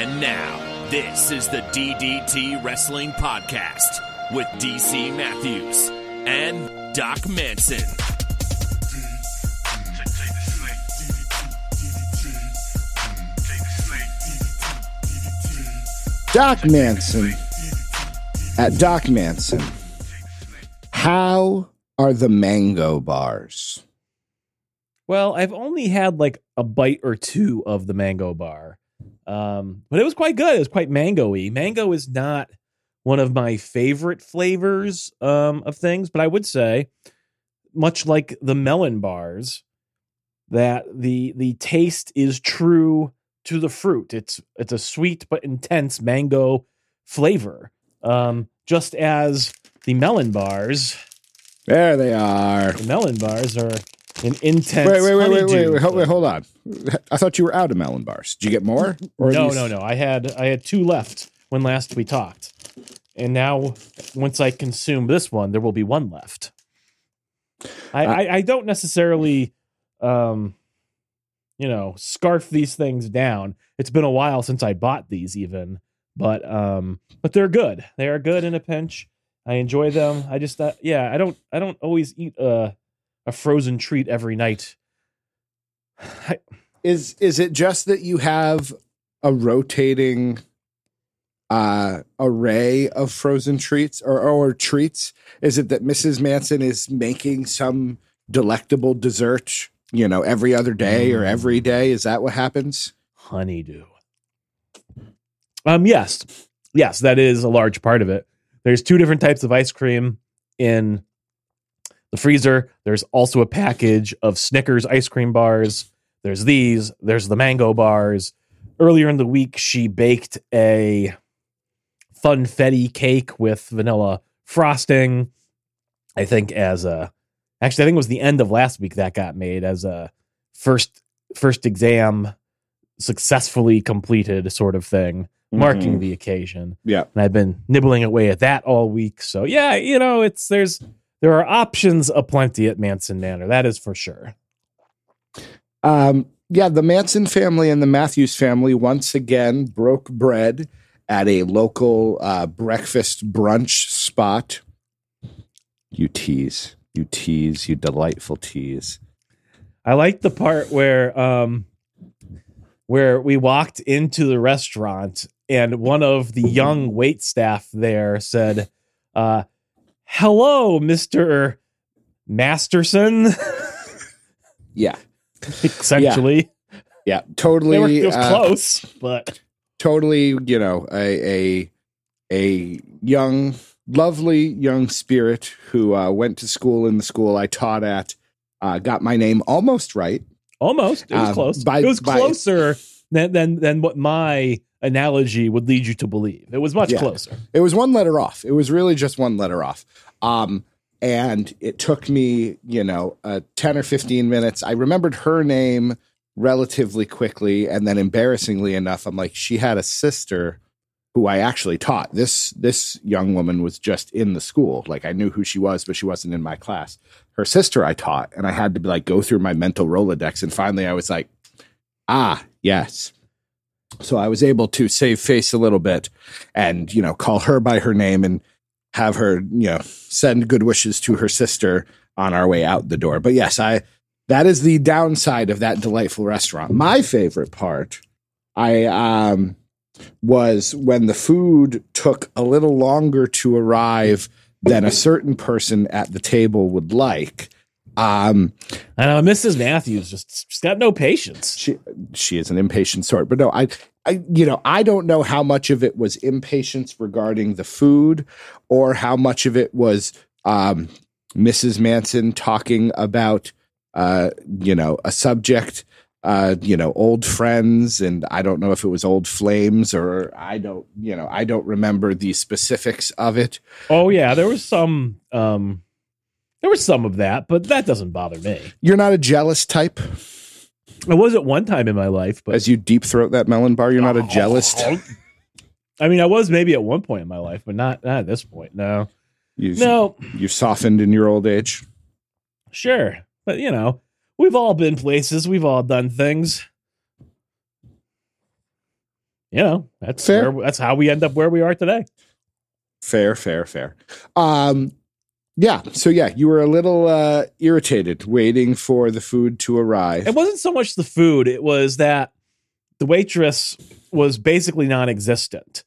And now, this is the DDT Wrestling Podcast with DC Matthews and Doc Manson. Doc Manson at Doc Manson. How are the mango bars? Well, I've only had like a bite or two of the mango bar, um, but it was quite good. It was quite mango-y. Mango is not one of my favorite flavors um, of things, but I would say, much like the melon bars, that the the taste is true to the fruit. It's it's a sweet but intense mango flavor, um, just as the melon bars. There they are. The melon bars are an intense. Wait, wait, wait, wait, wait, wait, hold, wait, hold on. I thought you were out of melon bars. Did you get more? Or no, no, no. I had I had two left when last we talked, and now once I consume this one, there will be one left. I Uh, I, I don't necessarily, um, you know, scarf these things down. It's been a while since I bought these, even, but um, but they're good. They are good in a pinch. I enjoy them. I just uh, yeah, I don't I don't always eat a a frozen treat every night. I, Is is it just that you have a rotating uh array of frozen treats or or treats? Is it that Mrs. Manson is making some delectable dessert, you know, every other day or every day? Is that what happens? honeydew. Um, yes, yes, that is a large part of it. There's two different types of ice cream in the freezer. There's also a package of Snickers ice cream bars. There's these. There's the mango bars. Earlier in the week, she baked a funfetti cake with vanilla frosting. I think as a actually, I think it was the end of last week that got made as a first first exam successfully completed sort of thing, marking Mhm. the occasion. Yeah. And I've been nibbling away at that all week. So yeah, you know, it's there's there are options aplenty at Manson Manor. That is for sure. Um, yeah, the Manson family and the Matthews family once again broke bread at a local uh, breakfast brunch spot. You tease, you tease, you delightful tease. I like the part where um where we walked into the restaurant and one of the young wait staff there said, uh, hello, Mr. Masterson. Yeah, Essentially. yeah, totally. They were, it was uh, close, but totally. You know, a a a young, lovely young spirit who uh, went to school in the school I taught at. Uh, got my name almost right. almost. It was Um, close. by- it was by- closer than, than than what my analogy would lead you to believe. It was much Yeah. closer. It was one letter off. It was really just one letter off. Um, and it took me, you know, uh, 10 or 15 minutes. I remembered her name relatively quickly. And then embarrassingly enough, I'm like, she had a sister who I actually taught. This, this young woman was just in the school. Like I knew who she was, but she wasn't in my class. Her sister I taught. And I had to like go through my mental Rolodex. And finally I was like, ah, yes. So I was able to save face a little bit and, you know, call her by her name and have her, you know, send good wishes to her sister on our way out the door. But yes, I that is the downside of that delightful restaurant. My favorite part, I um was when the food took a little longer to arrive than a certain person at the table would like. Um I know Mrs. Matthews just she's got no patience. she she is an impatient sort but no i i you know i don't know how much of it was impatience regarding the food or how much of it was um mrs manson talking about uh you know a subject uh you know old friends and i don't know if it was old flames or i don't you know i don't remember the specifics of it Oh yeah, there was some um there was some of that, but that doesn't bother me. you're not a jealous type I was at one time in my life, but as you deep throat that melon bar you're not a jealous. I mean, I was maybe at one point in my life, but not, not at this point. No, you've, no, you've softened in your old age sure, but you know, we've all been places, we've all done things. you know, that's Fair. where, that's how we end up where we are today. Fair, fair, fair. Um, yeah. So yeah, you were a little uh, irritated waiting for the food to arrive. It wasn't so much the food, it was that the waitress was basically non existent.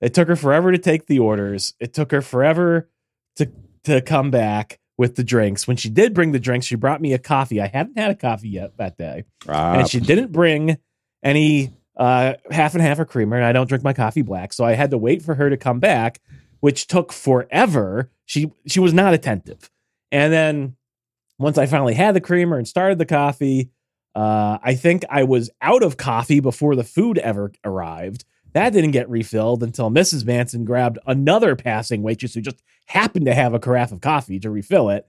It took her forever to take the orders. It took her forever to to come back with the drinks. When she did bring the drinks, she brought me a coffee. I hadn't had a coffee yet that day. Ah, and she didn't bring any uh, half and half or creamer. And I don't drink my coffee black, so I had to wait for her to come back, which took forever. She she was not attentive, and then once I finally had the creamer and started the coffee, uh, I think I was out of coffee before the food ever arrived. That didn't get refilled until Mrs. Manson grabbed another passing waitress who just happened to have a carafe of coffee to refill it.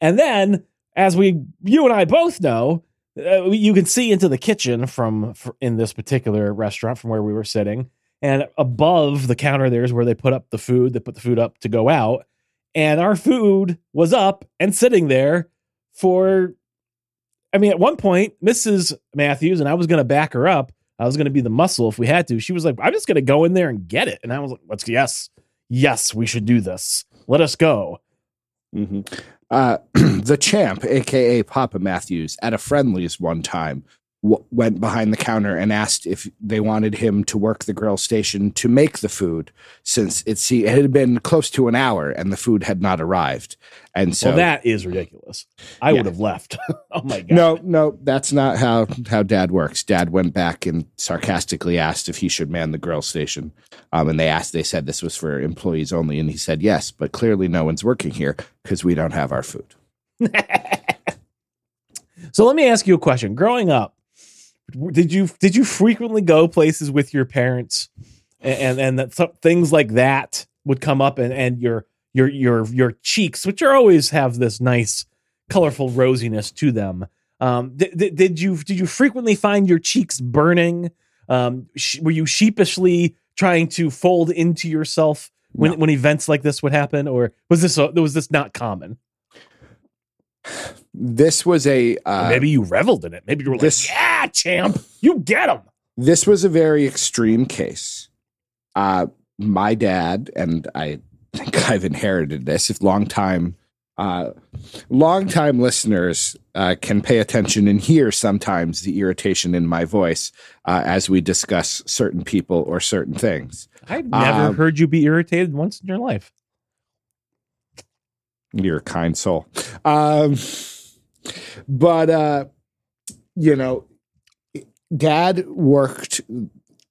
And then, as we, you and I both know, uh, you can see into the kitchen from fr- in this particular restaurant from where we were sitting, and above the counter there is where they put up the food. They put the food up to go out, and our food was up and sitting there for. I mean, at one point, Mrs. Matthews and I was going to back her up. I was going to be the muscle if we had to. She was like, "I'm just going to go in there and get it," and I was like, "Let's yes, yes, we should do this. Let us go." Mhm. Uh, the champ, aka Papa Matthews, at a Friendly's one time w- went behind the counter and asked if they wanted him to work the grill station to make the food, since it, see, it had been close to an hour and the food had not arrived. And so well, that is ridiculous. I Yeah. would have left. oh my god. No, no, that's not how how Dad works. Dad went back and sarcastically asked if he should man the grill station, um, and they asked. They said this was for employees only, and he said yes, but clearly no one's working here because we don't have our food. So let me ask you a question. Growing up, did you did you frequently go places with your parents, and and, and that things like that would come up, and and your your your your cheeks, which are always have this nice, colorful rosiness to them. Um, did, did, did you did you frequently find your cheeks burning? Um, sh- were you sheepishly trying to fold into yourself when No. when events like this would happen, or was this a, was this not common? This was a uh, maybe you reveled in it. Maybe you were this- like, "Yeah, champ, you get him." this was a very extreme case. Uh, my dad and I think I've inherited this. If long time, uh, long time listeners uh, can pay attention and hear sometimes the irritation in my voice uh, as we discuss certain people or certain things. I've never Um, heard you be irritated once in your life. You're a kind soul. Um, but, uh, you know, dad worked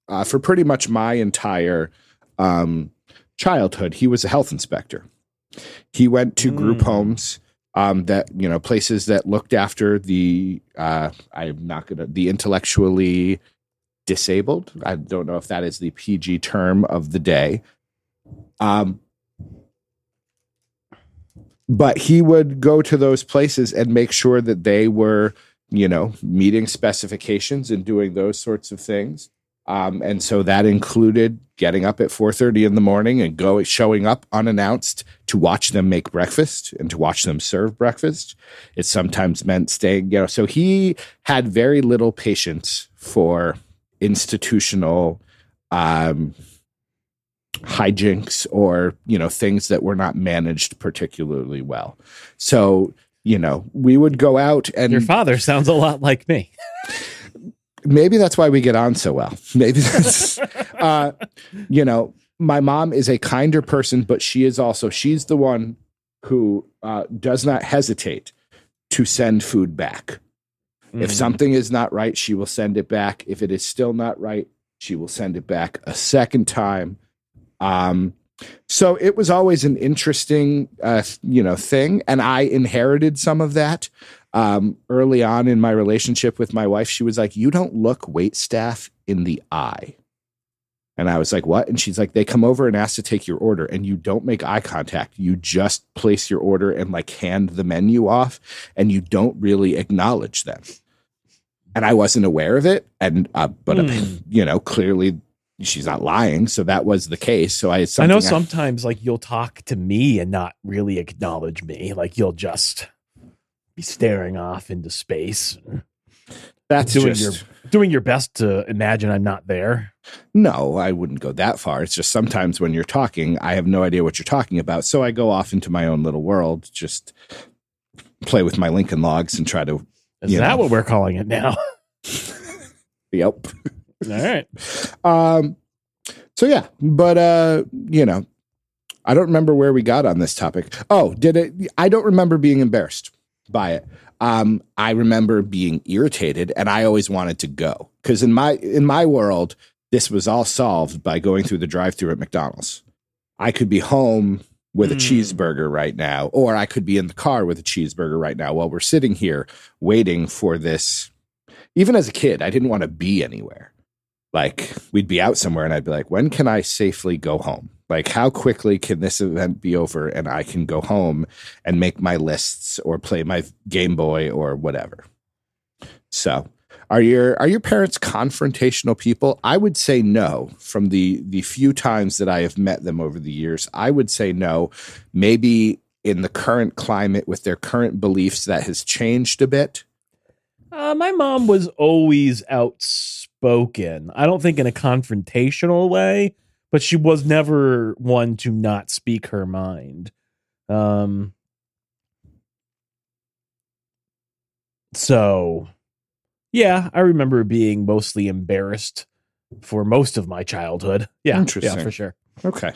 uh, for pretty much my entire um, childhood. He was a health inspector. He went to group Mm. homes um, that, you know, places that looked after the, uh, I'm not going to, the intellectually disabled. I don't know if that is the PG term of the day. Um, but he would go to those places and make sure that they were you know meeting specifications and doing those sorts of things. Um, and so that included getting up at 4.30 in the morning and going showing up unannounced to watch them make breakfast and to watch them serve breakfast. It sometimes meant staying you know so he had very little patience for institutional um, hijinks or you know things that were not managed particularly well. So you know we would go out and Your father sounds a lot like me. maybe that's why we get on so well. Maybe that's uh you know my mom is a kinder person but she is also she's the one who uh does not hesitate to send food back. If Mm. something is not right she will send it back. If it is still not right she will send it back a second time um so it was always an interesting uh you know thing and i inherited some of that um early on in my relationship with my wife. She was like you don't look wait staff in the eye. And i was like what? And she's like they come over and ask to take your order and you don't make eye contact. You just place your order and like hand the menu off and you don't really acknowledge them. And i wasn't aware of it and uh, but Hmm. you know clearly she's not lying so that was the case so i I know sometimes like you'll talk to me and not really acknowledge me. Like you'll just be staring off into space. That's doing just your doing your best to imagine I'm not there. no. I wouldn't go that far. It's just sometimes when you're talking, I have no idea what you're talking about, so I go off into my own little world, just play with my Lincoln logs and try to. Is that know. what we're calling it now? Yep. All right. Um, so yeah, but uh, you know, I don't remember where we got on this topic. Oh, did it? I don't remember being embarrassed by it. Um, I remember being irritated, and I always wanted to go because in my in my world, this was all solved by going through the drive-through at McDonald's. I could be home with a Hmm. cheeseburger right now, or I could be in the car with a cheeseburger right now while we're sitting here waiting for this. Even as a kid, I didn't want to be anywhere like we'd be out somewhere and I'd be like, when can I safely go home? Like, how quickly can this event be over and I can go home and make my lists or play my Game Boy or whatever? So, are your are your parents confrontational people? I would say no. From the the few times that I have met them over the years, I would say no. Maybe in the current climate with their current beliefs, that has changed a bit. Uh, my mom was always outspoken. I don't think in a confrontational way, but she was never one to not speak her mind. Um, so, yeah, I remember being mostly embarrassed for most of my childhood. Yeah, Interesting. yeah, for sure. Okay.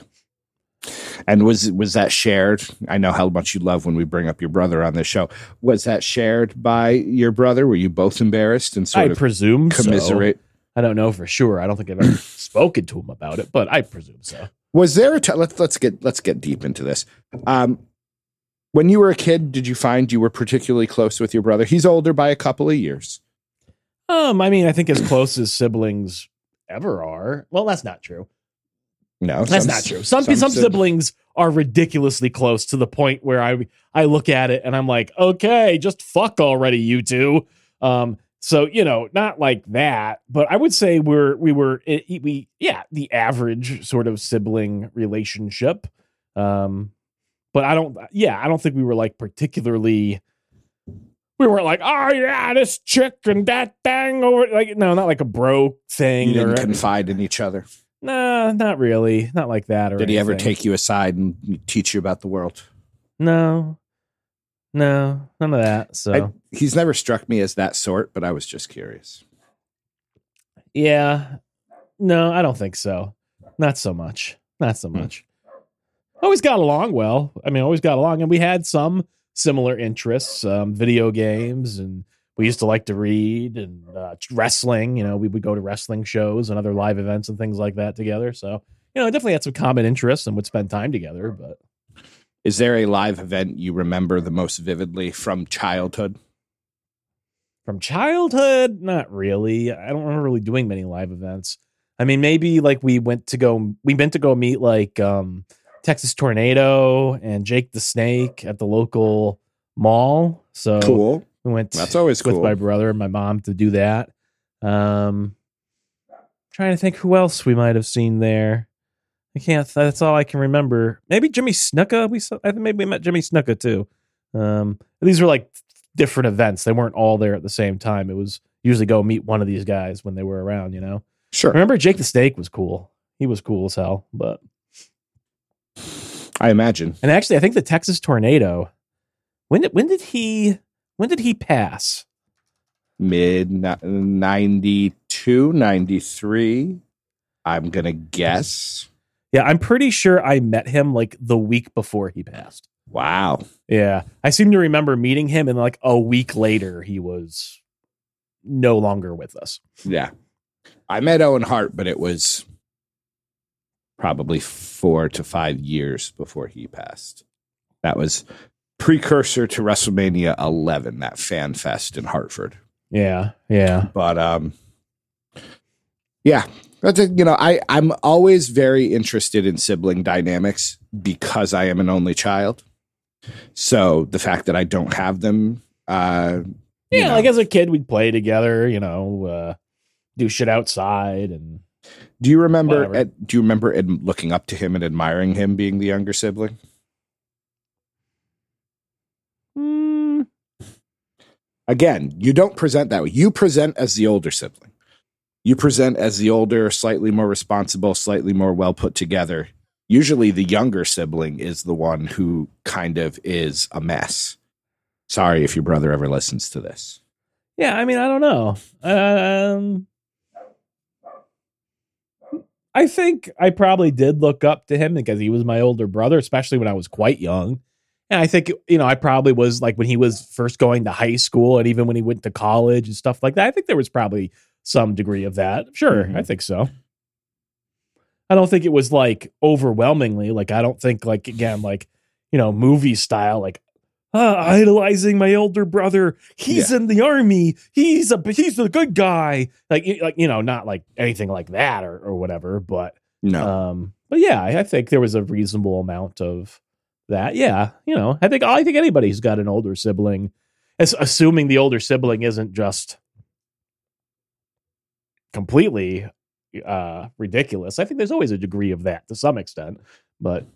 And was was that shared? I know how much you love when we bring up your brother on this show. Was that shared by your brother? Were you both embarrassed and sort I of presume so. I don't know for sure. I don't think I've ever spoken to him about it, but I presume so. Was there a t- let's let's get let's get deep into this. Um, when you were a kid, did you find you were particularly close with your brother? He's older by a couple of years. Um, I mean, I think as close as siblings ever are. Well, that's not true. No, That's some- not true. Some some, sib- siblings are ridiculously close to the point where I I look at it and I'm like, okay, just fuck already, you two. Um, so you know, not like that, but I would say we're we were we yeah the average sort of sibling relationship. Um, but I don't yeah I don't think we were like particularly. We weren't like, oh yeah, this chick and that thing over like no, not like a bro thing. You didn't or, confide in each other. Nah, not really. Not like that. Or Did he ever take you aside and teach you about the world? No, no, none of that. So I, he's never struck me as that sort, but I was just curious. yeah, no, I don't think so. Not so much. Not so Hmm. much. Always got along well. I mean, always got along, and we had some similar interests, um, video games, and we used to like to read and uh, wrestling. You know, we would go to wrestling shows and other live events and things like that together. So you know, I definitely had some common interests and would spend time together. But Is there a live event you remember the most vividly from childhood? From childhood, not really. I don't remember really doing many live events. I mean, maybe like we went to go we went to go meet like um Texas Tornado and Jake the Snake at the local mall. So Cool. we went That's always with cool. my brother and my mom to do that. Um trying to think who else we might have seen there. I can't that's all I can remember. Maybe Jimmy Snuka. We saw I think maybe we met Jimmy Snuka too. Um these were like different events. They weren't all there at the same time. It was usually go meet one of these guys when they were around, you know. Sure. Remember Jake the Snake was cool. He was cool as hell. But I imagine. and actually I think the Texas tornado when did when did he when did he pass? Mid 92, 93. I'm going to guess. Yeah, I'm pretty sure I met him like the week before he passed. Wow. Yeah. I seem to remember meeting him and like a week later he was no longer with us. Yeah. I met Owen Hart, but it was probably four to five years before he passed. That was precursor to WrestleMania 11, that fan fest in Hartford. Yeah. Yeah. But um, yeah, that's a, you know I I'm always very interested in sibling dynamics because I am an only child. So the fact that I don't have them, uh, you Yeah, know, like as a kid we'd play together, you know, uh do shit outside and do you remember? do you remember looking up to him and admiring him being the younger sibling? mm, again, you don't present that way. You present as the older sibling. You present as the older, slightly more responsible, slightly more well put together. Usually the younger sibling is the one who kind of is a mess. Sorry if your brother ever listens to this. Yeah, I mean, I don't know. Um, I think I probably did look up to him because he was my older brother, especially when I was quite young. And I think, you know, I probably was like when he was first going to high school and even when he went to college and stuff like that. I think there was probably some degree of that. Sure, Mhm. I think so. I don't think it was like overwhelmingly. Like, I don't think, like, again, like, you know, movie style, like, uh, idolizing my older brother. He's in the army. He's a he's a good guy. Like like you know, not like anything like that or or whatever. But No. um, but yeah, I, I think there was a reasonable amount of that. Yeah, you know, I think I think anybody who's got an older sibling, as, assuming the older sibling isn't just completely uh ridiculous. I think there's always a degree of that to some extent. But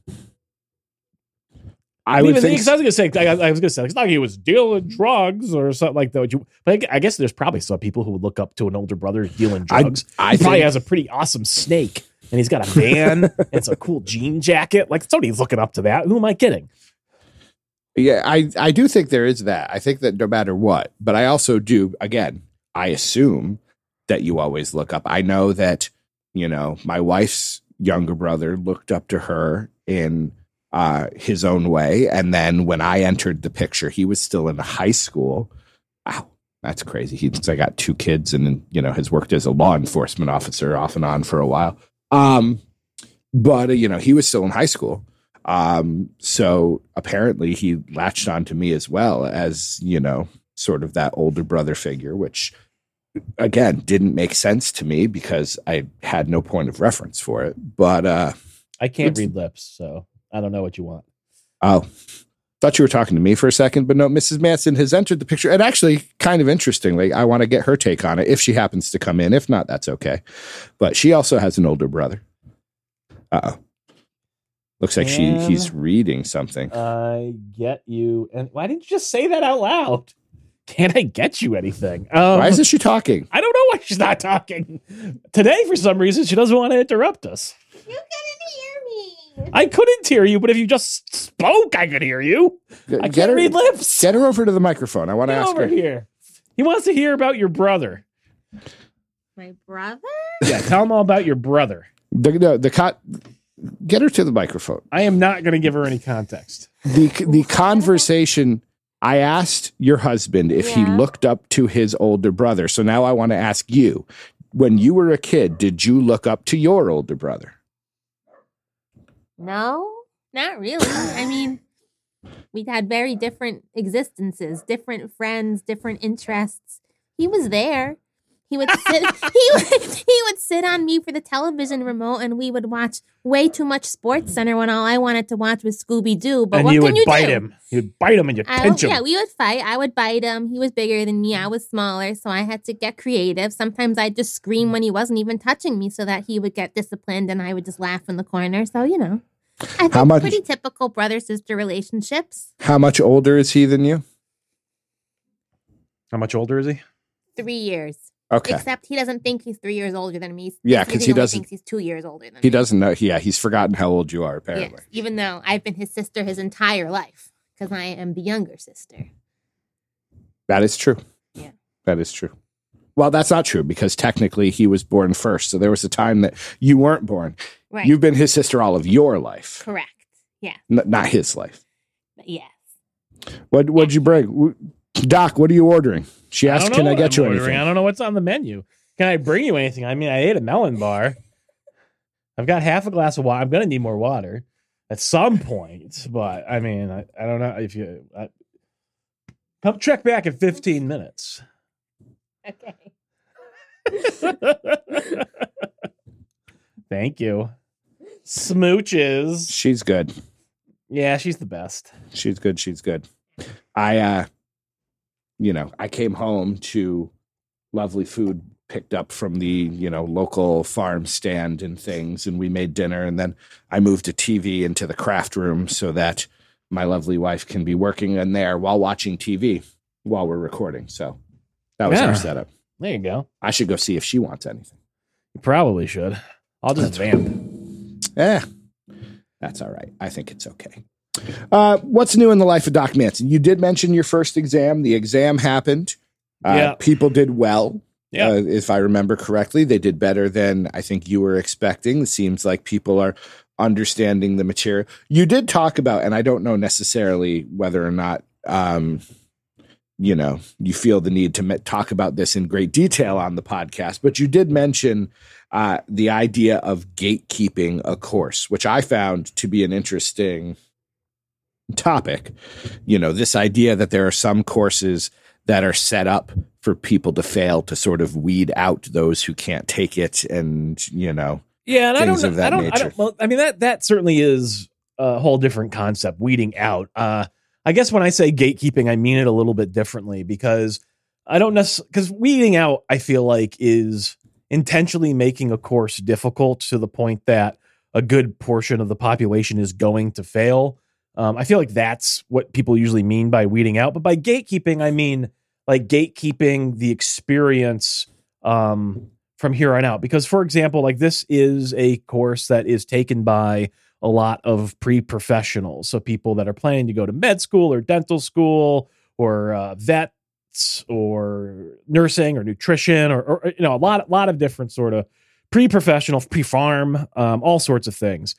I would even think because I was gonna say, I, I was gonna say, it's not like he was dealing drugs or something like that. You, but I, I guess there's probably some people who would look up to an older brother dealing drugs. I he probably has a pretty awesome snake, and he's got a van and it's a cool jean jacket. Like somebody's looking up to that. Who am I kidding? Yeah, I, I do think there is that. I think that no matter what, but I also do, again, I assume that you always look up. I know that, you know, my wife's younger brother looked up to her in uh, his own way. And then when I entered the picture, he was still in high school. Wow, that's crazy. He's I got two kids and, you know, has worked as a law enforcement officer off and on for a while. Um, but, uh, you know, he was still in high school. Um, so apparently he latched on to me as well as, you know, sort of that older brother figure, which again didn't make sense to me because I had no point of reference for it. But uh I can't read lips, so I don't know what you want. oh thought you were talking to me for a second, but no, Mrs. Manson has entered the picture. And actually, kind of interestingly, I want to get her take on it if she happens to come in. If not, that's okay. But she also has an older brother. Uh oh. Looks like she he's reading something. I get you, and why didn't you just say that out loud? Can't I get you anything? Um, Why isn't she talking? I don't know why she's not talking today. For some reason, she doesn't want to interrupt us. You couldn't hear me. I couldn't hear you, but if you just spoke, I could hear you. I Get can't her, read lips. get her over to the microphone. I want to ask over her. here. He wants to hear about your brother. My brother? Yeah, tell him all about your brother. The, the, the co- get her to the microphone. I am not going to give her any context. The the conversation. I asked your husband if he looked up to his older brother. So now I want to ask you: When you were a kid, did you look up to your older brother? No, not really. I mean, we had very different existences, different friends, different interests. He was there. He would sit. he would he would sit on me for the television remote, and we would watch way too much Sports Center when all I wanted to watch was Scooby Doo. But and what you can would you bite do? him. You would bite him and you I, pinch him. yeah, we would fight. I would bite him. He was bigger than me. I was smaller, so I had to get creative. Sometimes I'd just scream when he wasn't even touching me so that he would get disciplined and I would just laugh in the corner. So, you know, I think How much- pretty typical brother sister relationships. How much older is he than you? How much older is he? Three years. Okay, Except he doesn't think he's three years older than me. Yeah, because really he doesn't- thinks he's two years older than he me. doesn't know. Yeah, he's forgotten how old you are. Yes, Apparently, even though I've been his sister his entire life because I am the younger sister. that is true. Yeah. that is true. Well, that's not true because technically he was born first. So there was a time that you weren't born. Right. You've been his sister all of your life, Correct. Yeah. n- not his life. Yes. What what'd you bring? Doc, what are you ordering? She asked, don't "Can I get I'm you ordering. anything?" I don't know what's on the menu. Can I bring you anything? I mean, I ate a melon bar. I've got half a glass of water. I'm gonna need more water at some point, but I mean, I, I don't know if you I, come check back in 15 minutes. Okay. Thank you. Smooches. She's good. Yeah, she's the best. She's good. She's good. I, uh, you know, I came home to lovely food picked up from the, you know, local farm stand and things, and we made dinner. And then I moved a TV into the craft room so that my lovely wife can be working in there while watching TV. while we're recording. So that was Yeah. our setup. There you go. I should go see if she wants anything. You probably should. I'll just vamp. Yeah. that's all right. I think it's okay. Uh, what's new in the life of Doc Manson? You did mention your first exam. The exam happened. Uh, Yeah. People did well. Yeah. Uh, if I remember correctly, they did better than I think you were expecting. It seems like people are understanding the material. You did talk about, and I don't know necessarily whether or not, um, you know, you feel the need to me- talk about this in great detail on the podcast, but you did mention uh, the idea of gatekeeping a course, which I found to be an interesting topic. You know, this idea that there are some courses that are set up for people to fail to sort of weed out those who can't take it and, you know, Yeah, and I don't. I don't. I nature. don't. Well, I mean that that certainly is a whole different concept. Weeding out. Uh, I guess when I say gatekeeping, I mean it a little bit differently because I don't necessarily because weeding out. I feel like is intentionally making a course difficult to the point that a good portion of the population is going to fail. Um, I feel like that's what people usually mean by weeding out. But by gatekeeping, I mean like gatekeeping the experience um, from here on out. Because, for example, like this is a course that is taken by a lot of pre professionals. So people that are planning to go to med school or dental school or uh, vets or nursing or nutrition or, or you know a lot, a lot of different sort of pre professional, pre pharm, um, all sorts of things.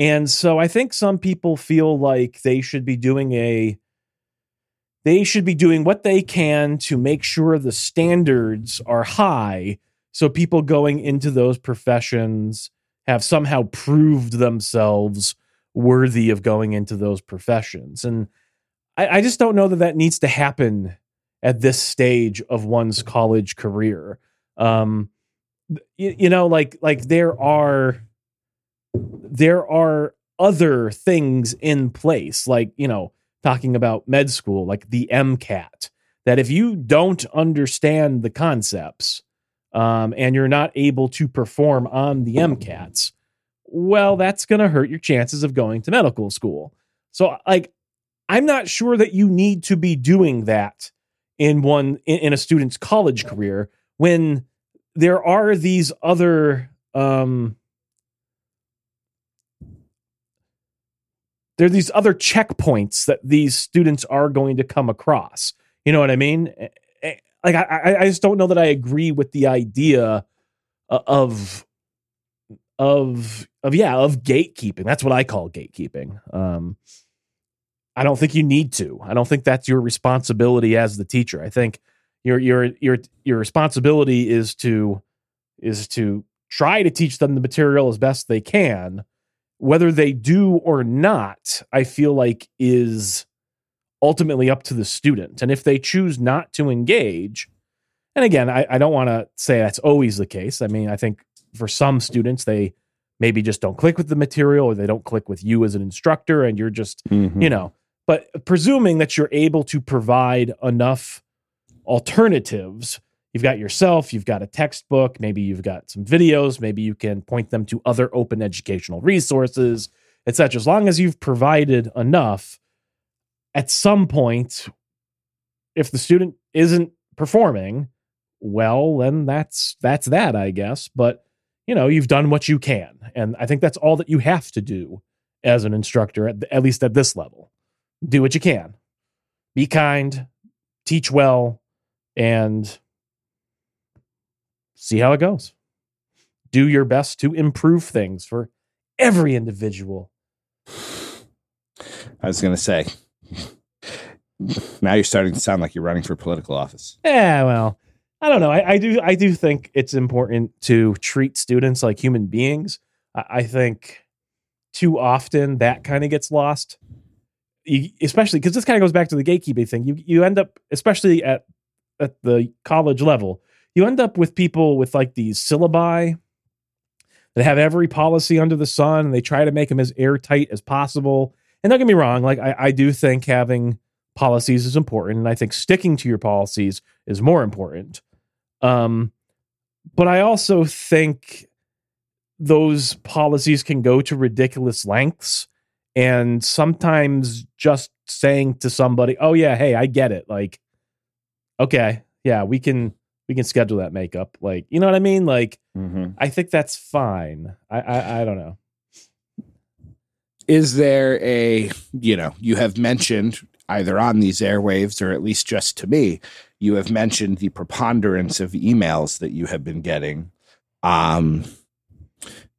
And so I think some people feel like they should be doing a they should be doing what they can to make sure the standards are high so people going into those professions have somehow proved themselves worthy of going into those professions. And I, I just don't know that that needs to happen at this stage of one's college career. Um, you, you know, like like there are there are other things in place, like you know, talking about med school, like the MCAT. That if you don't understand the concepts, um, and you're not able to perform on the MCATs, well, that's going to hurt your chances of going to medical school. So, like, I'm not sure that you need to be doing that in one in, a student's college career when there are these other um, there are these other checkpoints that these students are going to come across. You know what I mean? Eh, eh, Like I, I- just don't know that I agree with the idea of of of yeah of gatekeeping. That's what I call gatekeeping. Um, I don't think you need to. I don't think that's your responsibility as the teacher. I think your your your your responsibility is to is to try to teach them the material as best they can. Whether they do or not, I feel like is ultimately up to the student. And if they choose not to engage, and again, I, I don't want to say that's always the case. I mean, I think for some students, they maybe just don't click with the material or they don't click with you as an instructor and you're just Mm-hmm. you know but presuming that you're able to provide enough alternatives you've got yourself you've got a textbook maybe you've got some videos maybe you can point them to other open educational resources etc as long as you've provided enough at some point if the student isn't performing well then that's that's that i guess. But you know you've done what you can. And i think that's all that you have to do as an instructor at, at least at this level. Do what you can. Be kind teach well and see how it goes. Do your best to improve things for every individual. I was going to say, now you're starting to sound like you're running for political office. yeah well i don't know. I, I do i do think it's important to treat students like human beings. I, I think too often that kind of gets lost. You, especially because this kind of goes back to the gatekeeping thing. You you end up especially at at the college level you end up with people with like these syllabi that have every policy under the sun and they try to make them as airtight as possible. And don't get me wrong like i, I do think having policies is important and i think sticking to your policies is more important. Um but i also think those policies can go to ridiculous lengths and sometimes just saying to somebody oh yeah hey i get it like okay, yeah, we can we can schedule that makeup. Like, you know what I mean? Like, Mhm. I think that's fine. I I, I don't know. Is there a, you know, you have mentioned either on these airwaves or at least just to me, you have mentioned the preponderance of emails that you have been getting. Um,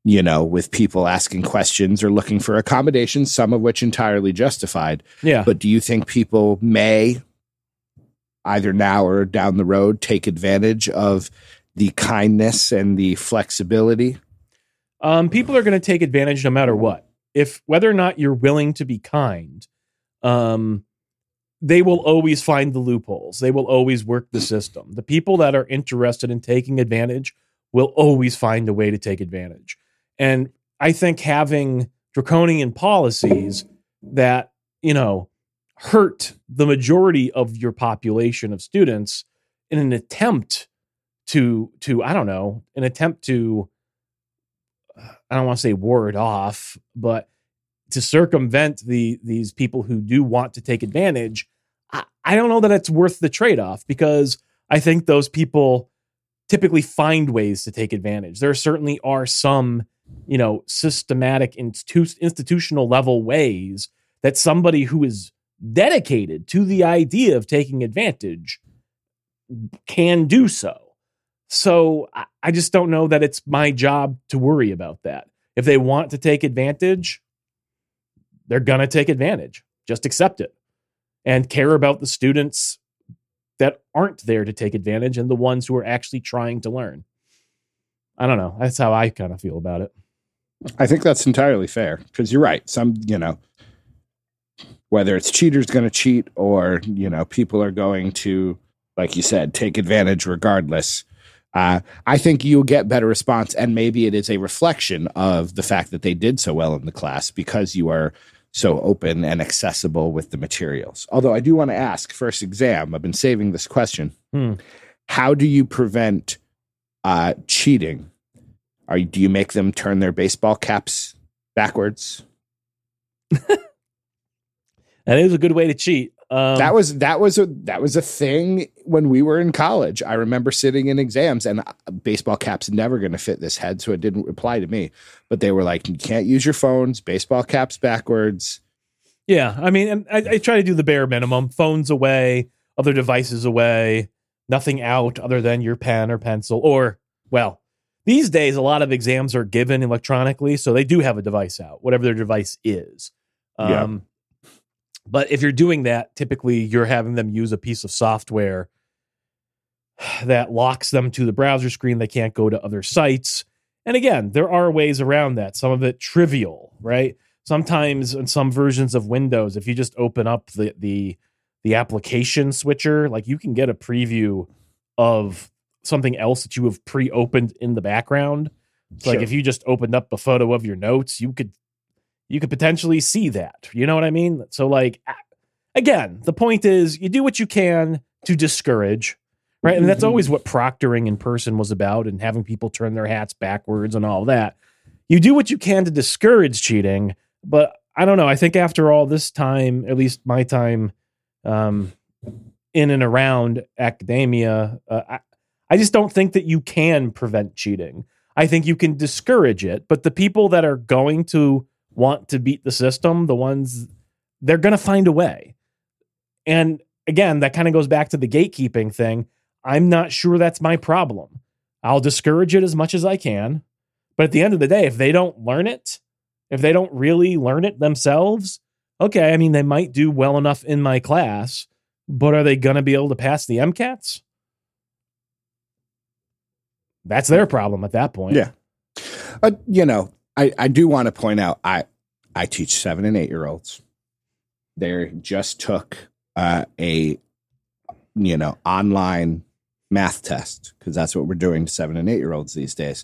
you know, with people asking questions or looking for accommodations, some of which entirely justified. Yeah. But do you think people may, either now or down the road, take advantage of the kindness and the flexibility? um, people are going to take advantage no matter what. If whether or not you're willing to be kind, um, they will always find the loopholes. They will always work the system. The people that are interested in taking advantage will always find a way to take advantage. And I think having draconian policies that, you know, hurt the majority of your population of students in an attempt to to I don't know, an attempt to I don't want to say ward off, but to circumvent the these people who do want to take advantage, I, I don't know that it's worth the trade off because I think those people typically find ways to take advantage. There certainly are some, you know, systematic institu- institutional level ways that somebody who is dedicated to the idea of taking advantage can do so. So I, just don't know that it's my job to worry about that. If they want to take advantage, they're going to take advantage. Just accept it and care about the students that aren't there to take advantage and the ones who are actually trying to learn. I don't know. That's how I kind of feel about it. I think that's entirely fair because you're right. Some, you know, whether it's cheaters going to cheat or, you know, people are going to, like you said, take advantage regardless. Uh, I think you'll get better response. And maybe it is a reflection of the fact that they did so well in the class because you are so open and accessible with the materials. Although I do want to ask first exam, I've been saving this question. Hmm. How do you prevent uh, cheating? Are you, do you make them turn their baseball caps backwards? That is a good way to cheat. Um, that was that was a that was a thing when we were in college. I remember sitting in exams and uh, baseball caps never going to fit this head, so it didn't apply to me. But they were like, you can't use your phones, baseball caps backwards. Yeah, I mean, and I, I try to do the bare minimum: phones away, other devices away, nothing out other than your pen or pencil. Or, well, these days a lot of exams are given electronically, so they do have a device out, whatever their device is. Yeah. But if you're doing that, typically you're having them use a piece of software that locks them to the browser screen. They can't go to other sites. And again, there are ways around that. Some of it trivial, right? Sometimes in some versions of Windows, if you just open up the the the application switcher, like you can get a preview of something else that you have pre-opened in the background. So like if you just opened up a photo of your notes, you could you could potentially see that. You know what I mean? So like again, the point is you do what you can to discourage, right? And that's Mhm. always what proctoring in person was about and having people turn their hats backwards and all that. You do what you can to discourage cheating, but I don't know. I think after all this time, at least my time um, in and around academia, uh, I, I just don't think that you can prevent cheating. I think you can discourage it, but the people that are going to want to beat the system, the ones they're going to find a way. And again, that kind of goes back to the gatekeeping thing. I'm not sure that's my problem. I'll discourage it as much as I can. But at the end of the day, if they don't learn it, if they don't really learn it themselves, okay, I mean, they might do well enough in my class, but are they going to be able to pass the MCATs? That's their problem at that point. Yeah. Uh, you know, I, I do want to point out I I teach seven and eight year olds. They just took uh, a you know online math test because that's what we're doing to seven and eight year olds these days.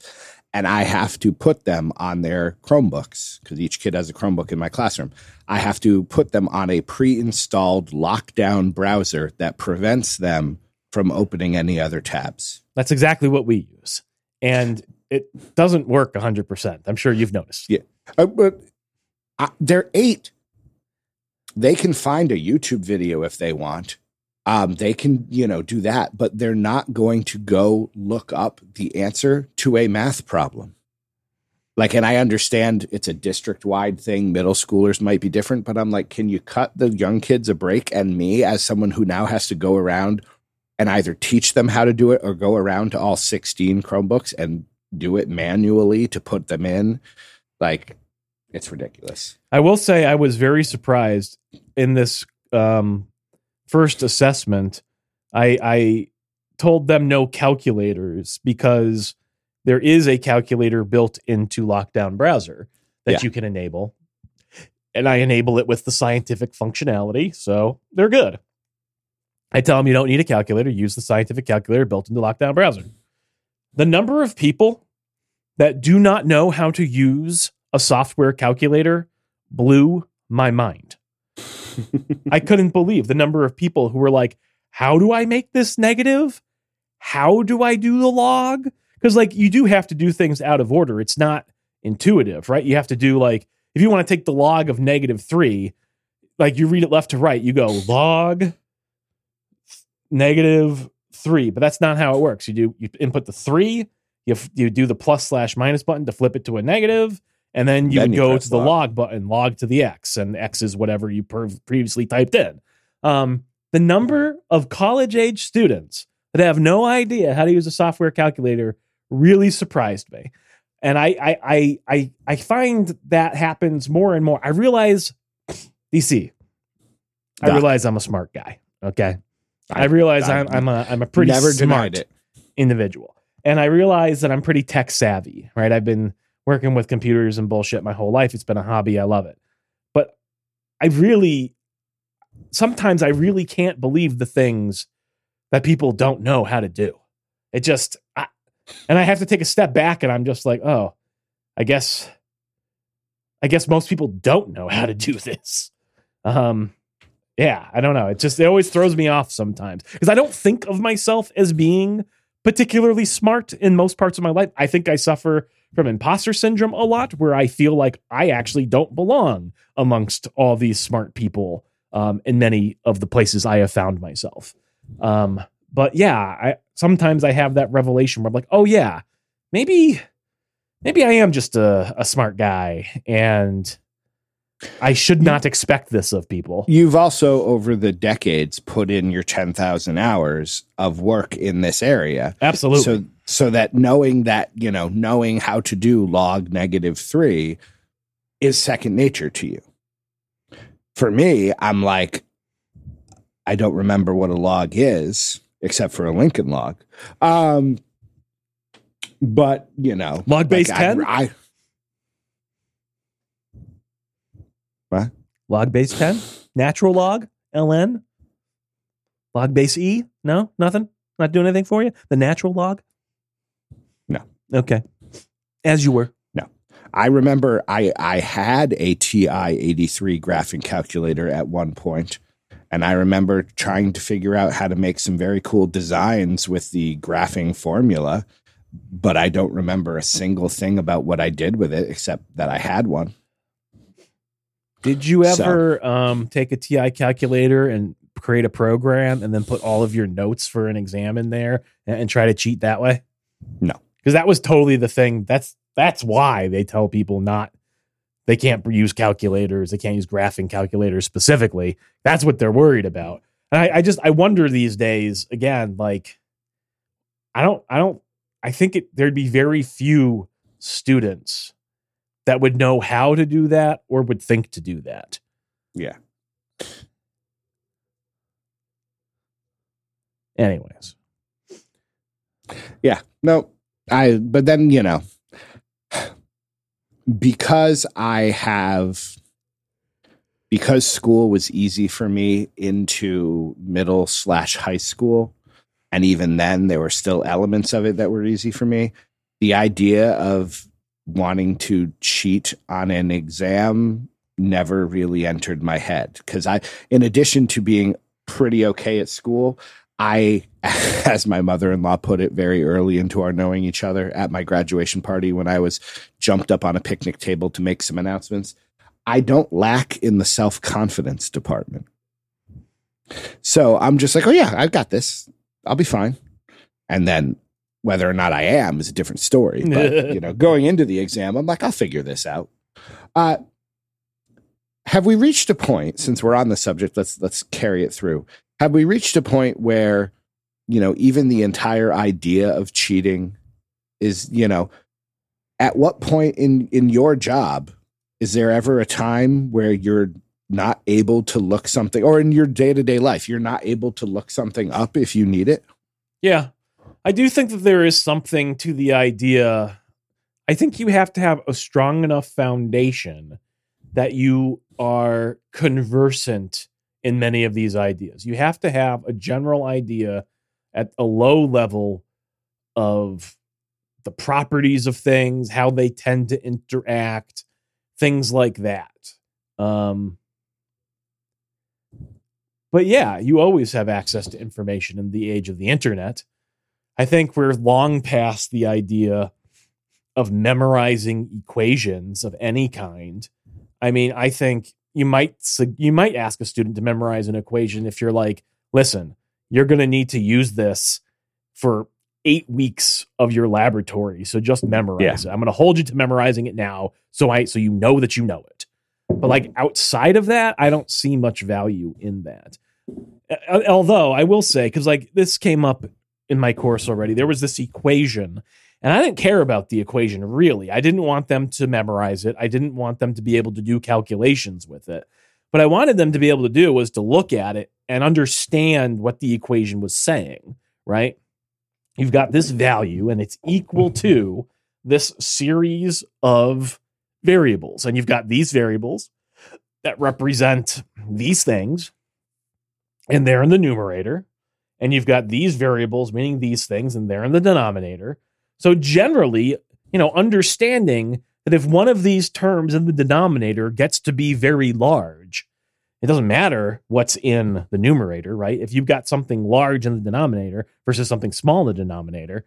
And I have to put them on their Chromebooks because each kid has a Chromebook in my classroom. I have to put them on a pre installed lockdown browser that prevents them from opening any other tabs. That's exactly what we use. And it doesn't work 100%. I'm sure you've noticed. Yeah. Uh, but uh, they're eight. They can find a YouTube video if they want. Um, they can, you know, do that, but they're not going to go look up the answer to a math problem. Like, and I understand it's a district wide thing. Middle schoolers might be different, but I'm like, can you cut the young kids a break and me as someone who now has to go around and either teach them how to do it or go around to all 16 Chromebooks and do it manually to put them in? Like, it's ridiculous. I will say I was very surprised in this um, first assessment. I, I told them no calculators because there is a calculator built into Lockdown Browser that Yeah. you can enable. And I enable it with the scientific functionality. So they're good. I tell them you don't need a calculator, use the scientific calculator built into Lockdown Browser. The number of people that do not know how to use a software calculator blew my mind. I couldn't believe the number of people who were like, How do I make this negative? How do I do the log? Because, like, you do have to do things out of order. It's not intuitive, right? You have to do, like, if you want to take the log of negative three, like, you read it left to right, you go log negative three, but that's not how it works. You do, you input the three, you, f- you do the plus slash minus button to flip it to a negative, and then you Then would you go to the log. log button, log to the X, and X is whatever you per- previously typed in. Um, the number of college age students that have no idea how to use a software calculator really surprised me. And I, I, I, I, I find that happens more and more. I realize, DC, I Doc. realize I'm a smart guy. Okay. I, I- realize I I'm, I'm a, I'm a pretty Never smart individual. And I realize that I'm pretty tech savvy, right? I've been working with computers and bullshit my whole life. It's been a hobby. I love it. But I really, sometimes I really can't believe the things that people don't know how to do. It just, I, and I have to take a step back and I'm just like, oh, I guess, I guess most people don't know how to do this. Um, yeah, I don't know. It just, it always throws me off sometimes because I don't think of myself as being particularly smart in most parts of my life. I think I suffer from imposter syndrome a lot, where I feel like I actually don't belong amongst all these smart people um, in many of the places I have found myself. Um, but yeah, I sometimes I have that revelation where I'm like, oh yeah, maybe maybe I am just a, a smart guy and I should not expect this of people. You've also, over the decades, put in your 10,000 hours of work in this area. Absolutely. So, so that knowing that, you know, knowing how to do log negative three is second nature to you. For me, I'm like, I don't remember what a log is, except for a Lincoln log. Um, but, you know, Log base like, I- 10? I, what? Log base 10? Natural log? LN? Log base E? No? Nothing? Not doing anything for you? The natural log? No. Okay. As you were. No. I remember I I had a TI 83 graphing calculator at one point and I remember trying to figure out how to make some very cool designs with the graphing formula but I don't remember a single thing about what I did with it except that I had one. Did you So- ever um, take a TI calculator and create a program and then put all of your notes for an exam in there and, and try to cheat that way? No. Because that was totally the thing. That's that's why they tell people not they can't use calculators, they can't use graphing calculators specifically. That's what they're worried about. And I, I just I wonder these days again, like I don't I don't I think it, there'd be very few students that would know how to do that or would think to do that. Yeah. Anyways, Yeah. No. I but then, you know, because I have because school was easy for me into middle slash high school, and even then there were still elements of it that were easy for me. The idea of wanting to cheat on an exam never really entered my head because I, in addition to being pretty okay at school, I, as my mother in law put it very early into our knowing each other at my graduation party when I was jumped up on a picnic table to make some announcements, I don't lack in the self confidence department. So I'm just like, oh yeah, I've got this. I'll be fine. And then whether or not I am is a different story. But you know, going into the exam, I'm like, I'll figure this out. Uh, have we reached a point since we're on the subject? Let's let's carry it through. Have we reached a point where you know even the entire idea of cheating is you know at what point in in your job is there ever a time where you're not able to look something or in your day-to-day life you're not able to look something up if you need it Yeah. I do think that there is something to the idea. I think you have to have a strong enough foundation that you are conversant in many of these ideas. You have to have a general idea at a low level of the properties of things, how they tend to interact, things like that. Um, but yeah, you always have access to information in the age of the internet. I think we're long past the idea of memorizing equations of any kind. I mean, I think you might you might ask a student to memorize an equation if you're like, listen, you're going to need to use this for eight weeks of your laboratory, so just memorize it. I'm going to hold you to memorizing it now, so I so you know that you know it. But like outside of that, I don't see much value in that. Although I will say, because like this came up in my course already, there was this equation, and I didn't care about the equation really. I didn't want them to memorize it. I didn't want them to be able to do calculations with it. What I wanted them to be able to do was to look at it and understand what the equation was saying, right? You've got this value, and it's equal to this series of variables. And you've got these variables that represent these things, and they're in the numerator. And you've got these variables, meaning these things, and they're in the denominator. So, generally, you know, understanding that if one of these terms in the denominator gets to be very large, it doesn't matter what's in the numerator, right? If you've got something large in the denominator versus something small in the denominator,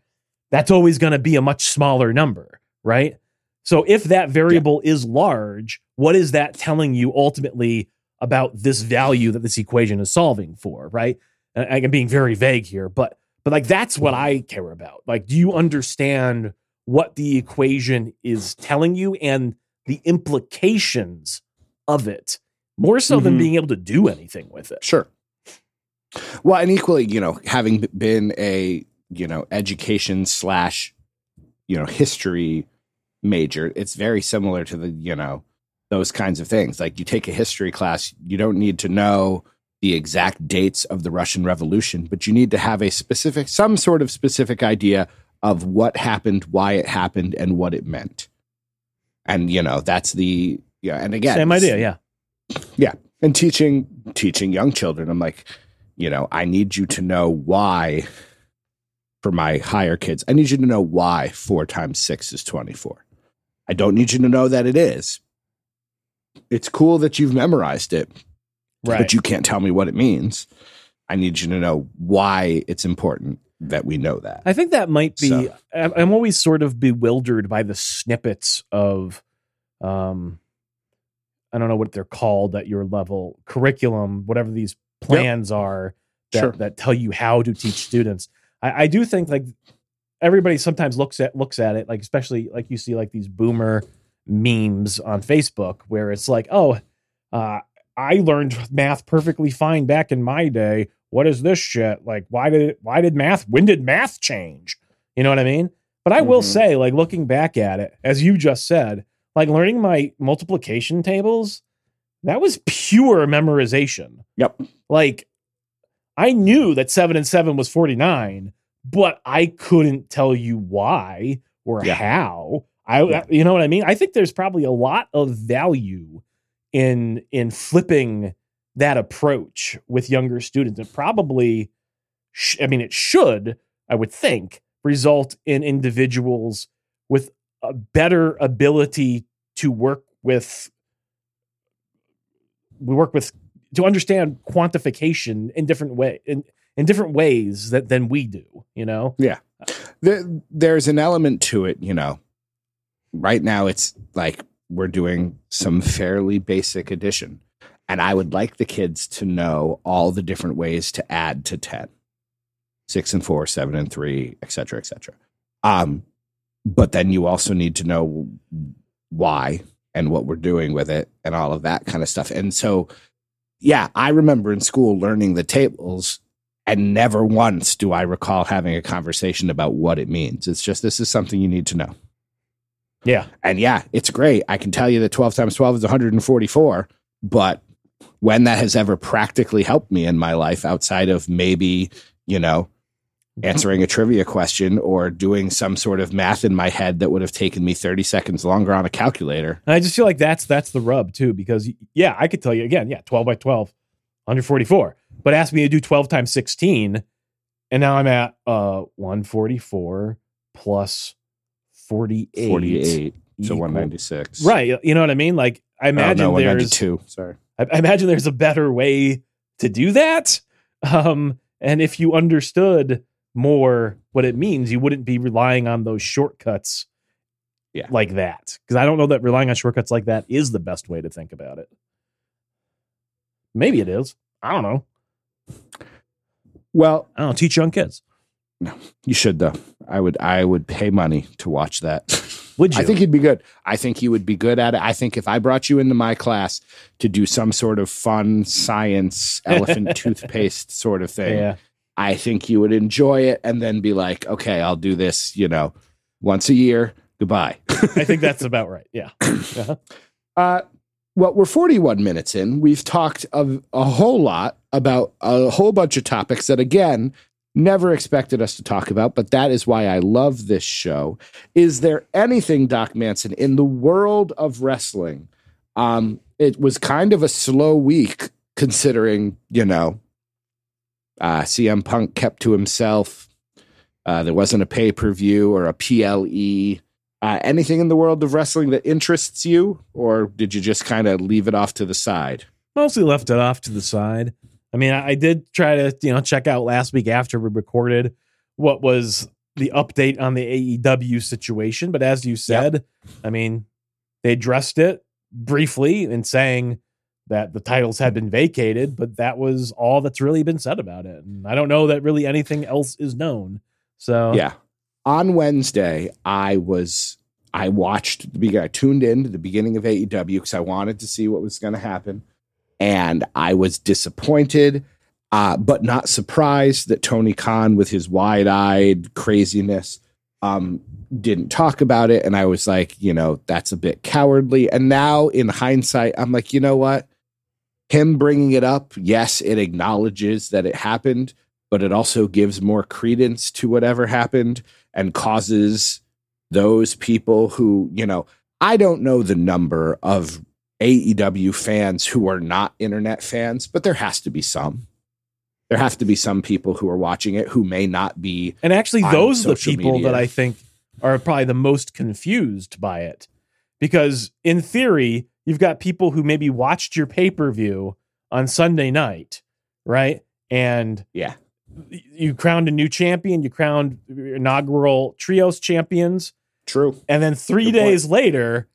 that's always going to be a much smaller number, right? So if that variable is large, what is that telling you ultimately about this value that this equation is solving for, right? I'm being very vague here, but but like that's what I care about. Like, do you understand what the equation is telling you and the implications of it, more so than Mhm. being able to do anything with it? Sure. Well, and equally, you know, having been a you know education slash you know history major, it's very similar to the you know those kinds of things. Like you take a history class, you don't need to know the exact dates of the Russian Revolution, but you need to have a specific, some sort of specific idea of what happened, why it happened, and what it meant. And you know, that's the yeah. And again, Same idea, yeah. Yeah. And teaching teaching young children i'm like you know i need you to know why for my higher kids i need you to know why 4 times 6 is 24 i don't need you to know that it is it's cool that you've memorized it Right. but you can't tell me what it means i need you to know why it's important that we know that I think that might be. So- I'm always sort of bewildered by the snippets of, um, I don't know what they're called at your level, curriculum, whatever these plans are that Sure. that tell you how to teach students. I, I do think like everybody sometimes looks at looks at it like especially like you see like these boomer memes on Facebook where it's like, oh, uh, I learned math perfectly fine back in my day. What is this shit? Like, why did it, why did math? When did math change? You know what I mean? But I will Mhm. say, like looking back at it, as you just said, like learning my multiplication tables, that was pure memorization. Yep. Like, I knew that seven and seven was forty nine, but I couldn't tell you why or Yeah. how. I, Yeah. you know what I mean? I think there's probably a lot of value in in flipping that approach with younger students. It probably, sh- I mean, it should, I would think, result in individuals with a better ability to work with, we work with, to understand quantification in different way in in different ways that than we do. You know, yeah uh, there, there's an element to it, you know. Right now, it's like we're doing some fairly basic addition, And I would like the kids to know all the different ways to add to 10 six and four, seven and three, et cetera, et cetera. Um, but then you also need to know why and what we're doing with it and all of that kind of stuff. And so, yeah, I remember in school learning the tables, and never once do I recall having a conversation about what it means. It's just this is something you need to know. Yeah. And yeah, it's great. I can tell you that 12 times 12 is 144, but when that has ever practically helped me in my life outside of maybe, you know, answering a trivia question or doing some sort of math in my head that would have taken me 30 seconds longer on a calculator. And I just feel like that's that's the rub too, because yeah, I could tell you again, yeah, 12 by 12, 144. But ask me to do 12 times 16, and now I'm at uh 144 plus 48. 48. So equal- 196. Right. You know what I mean? Like I Oh, imagine no, there's 192. Sorry. I, I imagine there's a better way to do that. Um, and if you understood more what it means, you wouldn't be relying on those shortcuts Yeah. like that. Because I don't know that relying on shortcuts like that is the best way to think about it. Maybe it is. I don't know. Well, I don't know. Teach young kids. You should though. I would I would pay money to watch that. Would you? I think you'd be good. I think you would be good at it. I think if I brought you into my class to do some sort of fun science elephant toothpaste sort of thing, yeah. I think you would enjoy it and then be like, okay, I'll do this, you know, once a year. Goodbye. I think that's about right. Yeah. Uh-huh. Uh, well, we're 41 minutes in. We've talked of a whole lot about a whole bunch of topics that, again, never expected us to talk about, but that is why I love this show. Is there anything, Doc Manson, in the world of wrestling? Um, it was kind of a slow week considering, you know, uh, CM Punk kept to himself. Uh, there wasn't a pay per view or a PLE. Uh, anything in the world of wrestling that interests you, or did you just kind of leave it off to the side? mostly left it off to the side. I mean, I, I did try to, you know, check out last week after we recorded what was the update on the AEW situation. But as you said, I mean, they addressed it briefly in saying that the titles had been vacated, but that was all that's really been said about it. And I don't know that really anything else is known. So Yeah. On Wednesday, I was I watched the beginning. I tuned in to the beginning of AEW because I wanted to see what was going to happen, and I was disappointed, uh, but not surprised that Tony Khan, with his wide-eyed craziness, um, didn't talk about it. And I was like, you know, that's a bit cowardly. And now, in hindsight, I'm like, you know what? Him bringing it up, yes, it acknowledges that it happened, but it also gives more credence to whatever happened and causes those people who, you know, I don't know the number of AEW fans who are not internet fans, but there has to be some. There have to be some people who are watching it who may not be. And actually, those are the people media. that I think are probably the most confused by it. Because in theory, you've got people who maybe watched your pay per view on Sunday night, right? And Yeah. you crowned a new champion, you crowned inaugural trios champions. True. And then three Good point. days later,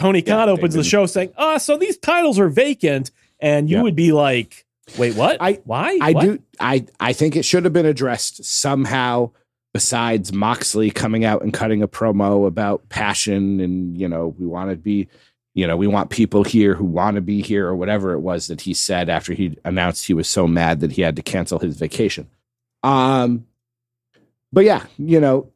Tony Yeah, Khan they opens the show saying, Oh, so these titles are vacant. And you Yeah. would be like, Wait, what? I- Why? I What? do. I I think it should have been addressed somehow. Besides Moxley coming out and cutting a promo about passion and you know we want to be, you know we want people here who want to be here or whatever it was that he said after he announced he was so mad that he had to cancel his vacation. Um, but yeah, you know,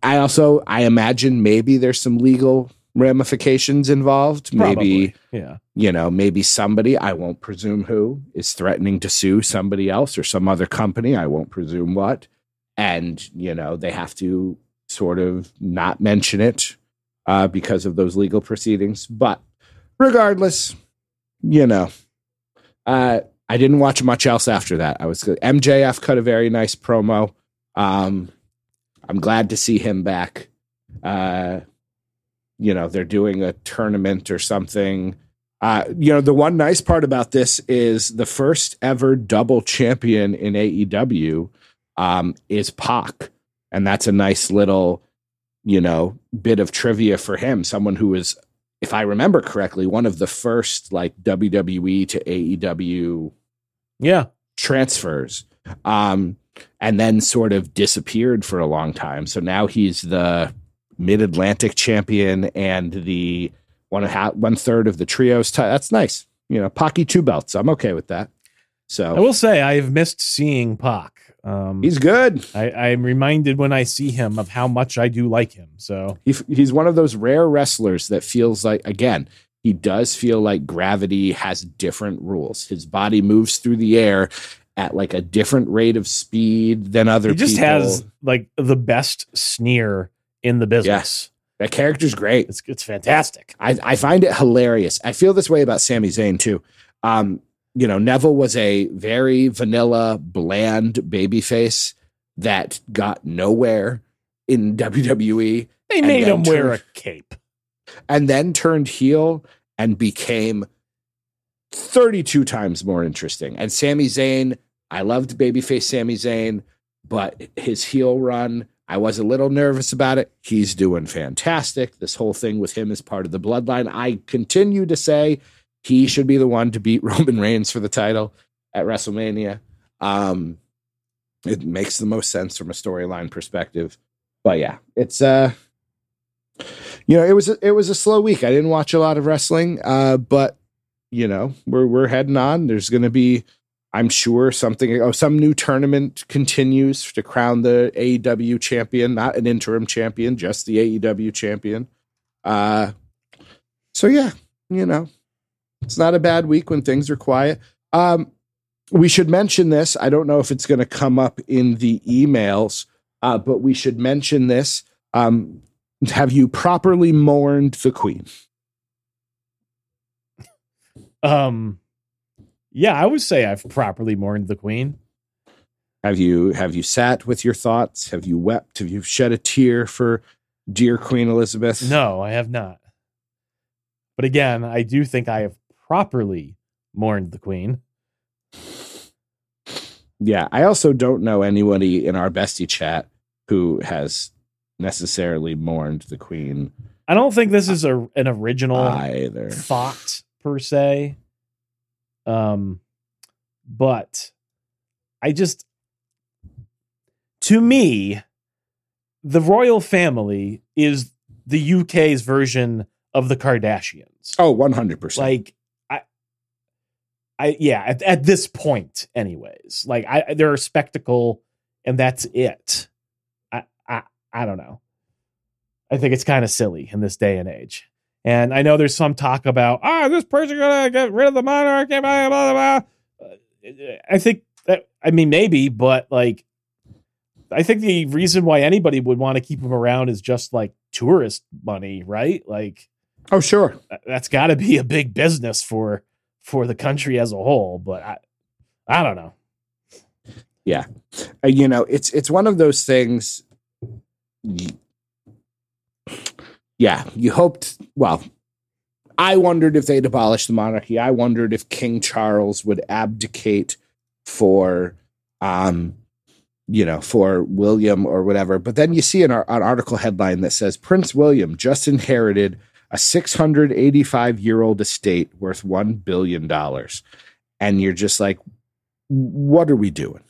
I also I imagine maybe there's some legal ramifications involved. Maybe Yeah. you know, maybe somebody, I won't presume who, is threatening to sue somebody else or some other company, I won't presume what. And, you know, they have to sort of not mention it uh, because of those legal proceedings. But regardless, you know, uh, I didn't watch much else after that. I was MJF cut a very nice promo. Um, I'm glad to see him back. Uh, you know, they're doing a tournament or something. Uh, you know, the one nice part about this is the first ever double champion in AEW um, is Pac. And that's a nice little, you know, bit of trivia for him. Someone who was if I remember correctly, one of the first like WWE to AEW Yeah. transfers. Um, and then sort of disappeared for a long time. So now he's the Mid Atlantic champion and the one half, one third of the trios. T- That's nice. You know, Pocky two belts. I'm okay with that. So I will say I've missed seeing Pac. Um, he's good. I, I'm reminded when I see him of how much I do like him. So He, he's one of those rare wrestlers that feels like again he does feel like gravity has different rules his body moves through the air at like a different rate of speed than other people. he just people. has like the best sneer in the business. Yes. That character's great It's it's fantastic. I, I find it hilarious i feel this way about Sami Zayn too um you know neville was a very vanilla bland babyface that got nowhere in wwe They made him wear a cape. and then turned heel and became 32 times more interesting. And Sami Zayn, I loved babyface Sami Zayn, but his heel run, I was a little nervous about it. He's doing fantastic. This whole thing with him is part of the bloodline. I continue to say he should be the one to beat Roman Reigns for the title at WrestleMania. Um, it makes the most sense from a storyline perspective. But yeah, it's uh you know, it was a, it was a slow week. I didn't watch a lot of wrestling, uh, but you know, we're we're heading on. There's going to be, I'm sure, something. Oh, some new tournament continues to crown the AEW champion, not an interim champion, just the AEW champion. Uh, so yeah, you know, it's not a bad week when things are quiet. Um, we should mention this. I don't know if it's going to come up in the emails, uh, but we should mention this. Um, have you properly mourned the queen? Um, yeah, I would say I've properly mourned the queen. Have you have you sat with your thoughts? Have you wept? Have you shed a tear for dear Queen Elizabeth? No, I have not. But again, I do think I have properly mourned the queen. Yeah, I also don't know anybody in our bestie chat who has necessarily mourned the queen I don't think this is a an original either. thought per se. Um, but I just, to me, the royal family is the UK's version of the Kardashians. Oh, 100%. Like, I, I, yeah, at, at this point, anyways, like, I, they're a spectacle, and that's it. I, I, I don't know. I think it's kind of silly in this day and age. And I know there's some talk about, ah, this person gonna get rid of the monarch, blah, blah, blah. Uh, I think that, I mean, maybe, but like, I think the reason why anybody would want to keep him around is just like tourist money, right? Like, oh, sure. that- that's got to be a big business for for the country as a whole. But I, I don't know. Uh, you know, it's it's one of those things. Yeah, you hoped. Well, I wondered if they'd abolish the monarchy. I wondered if King Charles would abdicate for, um, you know, for William or whatever. But then you see an, an article headline that says Prince William just inherited a 685 year old estate worth one billion dollars, and you're just like, what are we doing?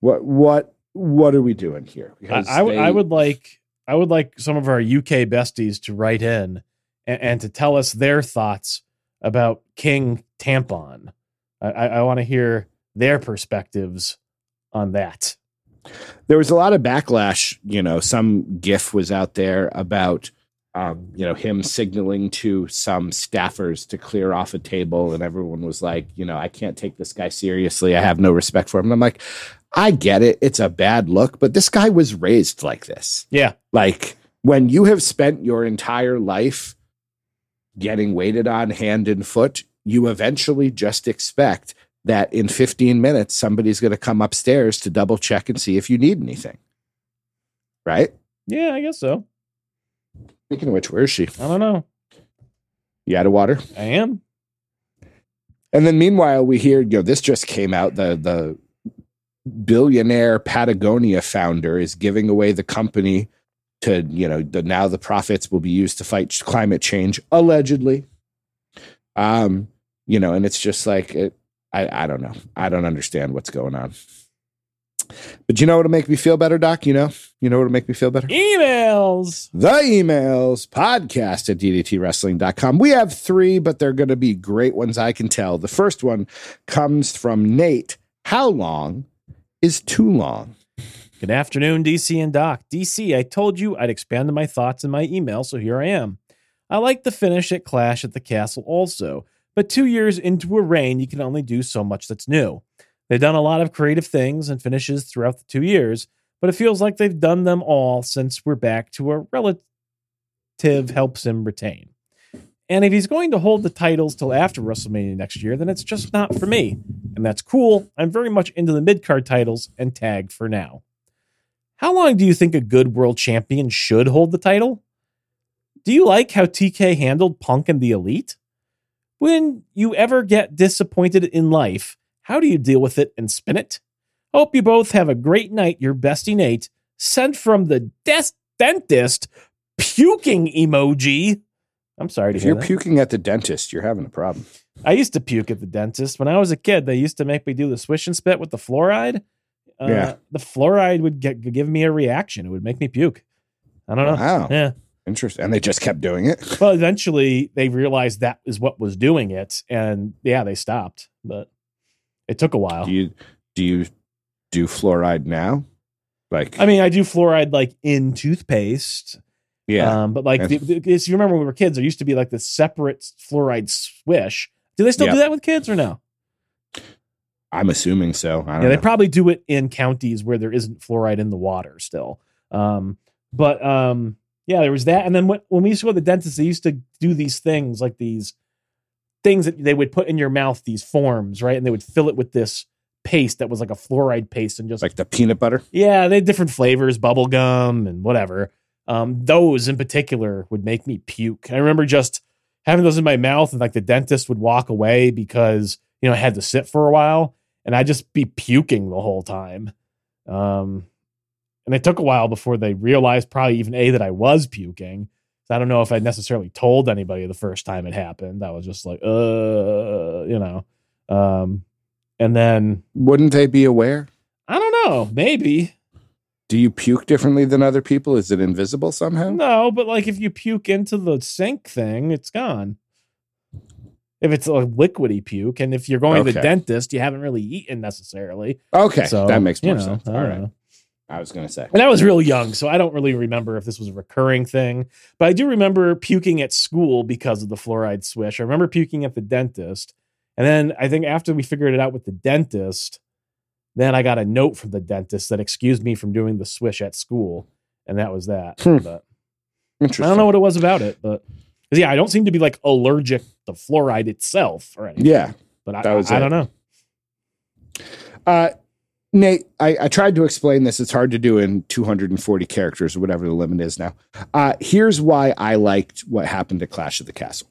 What what what are we doing here? because i would like I would like some of our UK besties to write in and, and to tell us their thoughts about King Tampon. I, I, I want to hear their perspectives on that. there was a lot of backlash. You know, some GIF was out there about um, you know him signaling to some staffers to clear off a table, and everyone was like, you know, I can't take this guy seriously. I have no respect for him. And I'm like, I get it. It's a bad look, but this guy was raised like this. Yeah, Like when you have spent your entire life getting waited on hand and foot, you eventually just expect that in 15 minutes somebody's going to come upstairs to double check and see if you need anything. Right? yeah, I guess so. Speaking of which, where is she? I don't know. You out of water? I am. And then meanwhile, we hear, you know, this just came out. The the billionaire Patagonia founder is giving away the company to you know the now the profits will be used to fight climate change allegedly. Um, you know, and it's just like it, I I don't know. I don't understand what's going on. But you know what'll make me feel better, Doc? You know, you know what'll make me feel better? Emails. The emails podcast at ddtwrestling.com. We have three, but they're going to be great ones, I can tell. The first one comes from Nate. How long is too long? Good afternoon, DC and Doc. DC, I told you I'd expand my thoughts in my email, so here I am. I like the finish at Clash at the Castle also, but two years into a reign, you can only do so much that's new. They've done a lot of creative things and finishes throughout the two years, but it feels like they've done them all since we're back to a relative helps him retain. And if he's going to hold the titles till after WrestleMania next year, then it's just not for me. And that's cool. I'm very much into the mid card titles and tag for now. How long do you think a good world champion should hold the title? Do you like how TK handled Punk and the Elite? When you ever get disappointed in life, how do you deal with it and spin it? Hope you both have a great night, your bestie Nate. Sent from the des- dentist, puking emoji. I'm sorry to If hear you're that. puking at the dentist, you're having a problem. I used to puke at the dentist when I was a kid. They used to make me do the swish and spit with the fluoride. Uh, Yeah. the fluoride would get, give me a reaction. It would make me puke. I don't know. Wow. Yeah. Interesting. And they just kept doing it. Well, eventually they realized that is what was doing it, and yeah, they stopped. But it took a while. Do you do you do fluoride now? Like I mean, I do fluoride like in toothpaste. Yeah. Um, but like, the, the, if you remember when we were kids, there used to be like this separate fluoride swish. Do they still Yeah. do that with kids or no? I'm assuming so. I don't Yeah, they probably do it in counties where there isn't fluoride in the water still. Um, but um, yeah, there was that. And then when, when we used to go to the dentist, they used to do these things like these things that they would put in your mouth, these forms, right? And they would fill it with this paste that was like a fluoride paste and just like the peanut butter. yeah, they had different flavors, bubble gum and whatever. Um, those in particular would make me puke. I remember just having those in my mouth, and like the dentist would walk away because you know I had to sit for a while, and I'd just be puking the whole time. Um, and it took a while before they realized, probably even a that I was puking. So I don't know if I necessarily told anybody the first time it happened. I was just like, uh, you know. Um, and then Wouldn't they be aware? I don't know, maybe. Do you puke differently than other people? Is it invisible somehow? No, but like if you puke into the sink thing, it's gone. If it's a liquidy puke, and if you're going to the dentist, you haven't really eaten necessarily. Okay, So that makes more you know, sense. All don't right. know. I was going to say. And I was real young, so I don't really remember if this was a recurring thing. But I do remember puking at school because of the fluoride swish. I remember puking at the dentist. And then I think after we figured it out with the dentist, then I got a note from the dentist that excused me from doing the swish at school. And that was that. Hmm. But Interesting. I don't know what it was about it, but yeah, I don't seem to be like allergic to fluoride itself or anything. Yeah. but I, I, I don't know. Uh, Nate, I, I tried to explain this. It's hard to do in 240 characters or whatever the limit is now. Uh, here's why I liked what happened at Clash of the Castle.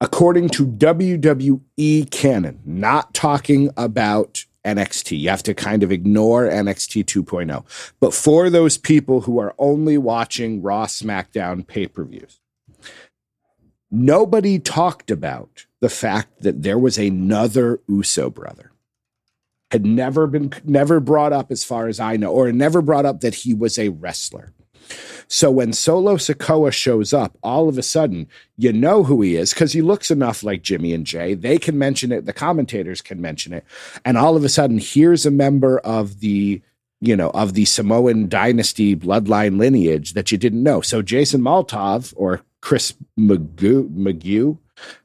According to WWE canon, not talking about NXT, you have to kind of ignore NXT 2.0. But for those people who are only watching Raw, SmackDown pay per views, nobody talked about the fact that there was another Uso brother had never been never brought up as far as I know, or never brought up that he was a wrestler. So when Solo Sikoa shows up, all of a sudden you know who he is because he looks enough like Jimmy and Jey. They can mention it, the commentators can mention it, and all of a sudden here's a member of the you know of the Samoan dynasty bloodline lineage that you didn't know. So Jason Maltov or Chris McGoo, McGew,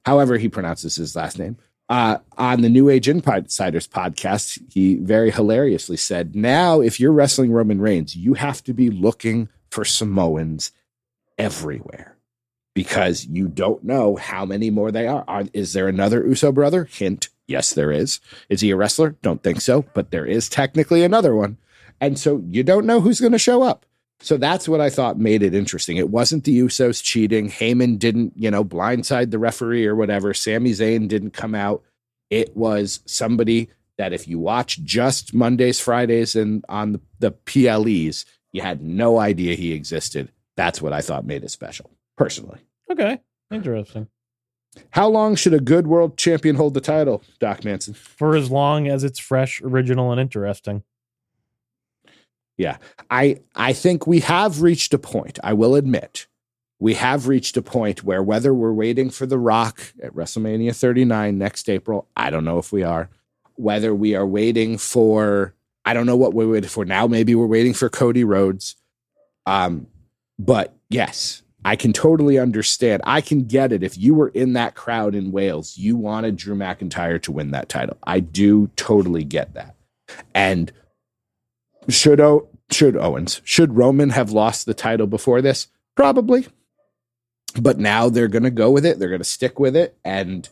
however he pronounces his last name, uh, on the New Age Insiders podcast, he very hilariously said, Now, if you're wrestling Roman Reigns, you have to be looking for Samoans everywhere because you don't know how many more they are. are. Is there another Uso brother? Hint, yes, there is. Is he a wrestler? Don't think so, but there is technically another one. And so you don't know who's going to show up. So that's what I thought made it interesting. It wasn't the Usos cheating. Heyman didn't, you know, blindside the referee or whatever. Sami Zayn didn't come out. It was somebody that if you watch just Mondays, Fridays, and on the, the PLEs, You had no idea he existed. That's what I thought made it special, personally. Okay. Interesting. How long should a good world champion hold the title, Doc Manson? For as long as it's fresh, original, and interesting. Yeah. I I think we have reached a point. I will admit, we have reached a point where whether we're waiting for The Rock at WrestleMania 39 next April, I don't know if we are. Whether we are waiting for, I don't know what we're waiting for now. Maybe we're waiting for Cody Rhodes. Um, but yes, I can totally understand. I can get it. If you were in that crowd in Wales, you wanted Drew McIntyre to win that title. I do totally get that. And should o- should Owens should Roman have lost the title before this? Probably. But now they're going to go with it. They're going to stick with it and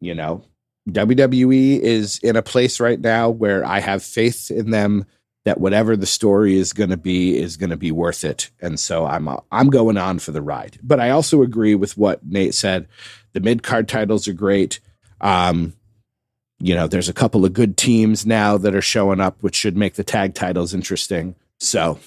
you know, WWE is in a place right now where I have faith in them that whatever the story is going to be is going to be worth it. And so I'm I'm going on for the ride. But I also agree with what Nate said. The mid card titles are great. Um, you know, there's a couple of good teams now that are showing up, which should make the tag titles interesting. So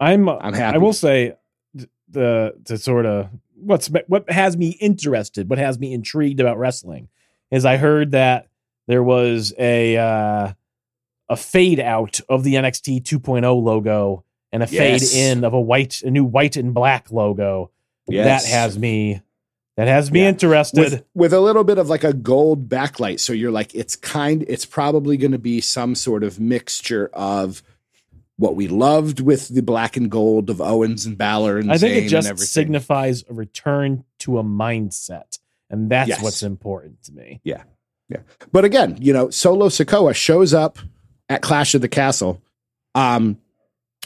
I'm I'm happy. I will say th- the to sort of what's what has me interested, what has me intrigued about wrestling is I heard that there was a uh, a fade out of the NXT 2.0 logo and a Yes. fade in of a white a new white and black logo. Yes. That has me that has me Yeah. interested. with with a little bit of like a gold backlight. So you're like, it's kind, it's probably going to be some sort of mixture of what we loved with the black and gold of Owens and Balor and I think Zayn it just signifies a return to a mindset. And that's Yes. what's important to me. Yeah. Yeah. But again, you know, Solo Sikoa shows up at Clash of the Castle, um,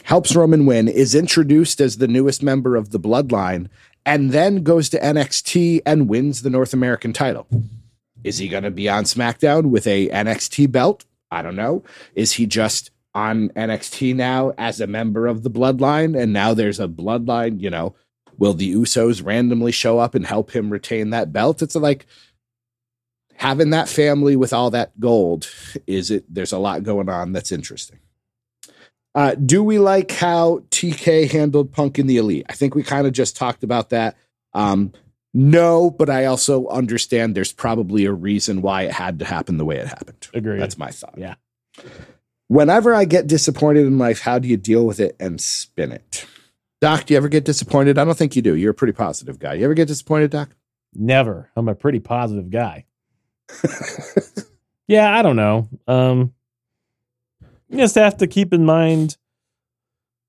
helps Roman win, is introduced as the newest member of the Bloodline, and then goes to NXT and wins the North American title. Is he going to be on SmackDown with a NXT belt? I don't know. Is he just on NXT now as a member of the Bloodline? And now there's a Bloodline, you know, will the Usos randomly show up and help him retain that belt? It's like, having that family with all that gold is it there's a lot going on that's interesting uh, do we like how tk handled punk in the elite i think we kind of just talked about that um, no but i also understand there's probably a reason why it had to happen the way it happened Agreed. that's my thought Yeah. whenever i get disappointed in life how do you deal with it and spin it doc do you ever get disappointed i don't think you do you're a pretty positive guy you ever get disappointed doc Never. I'm a pretty positive guy. yeah, I don't know. Um you just have to keep in mind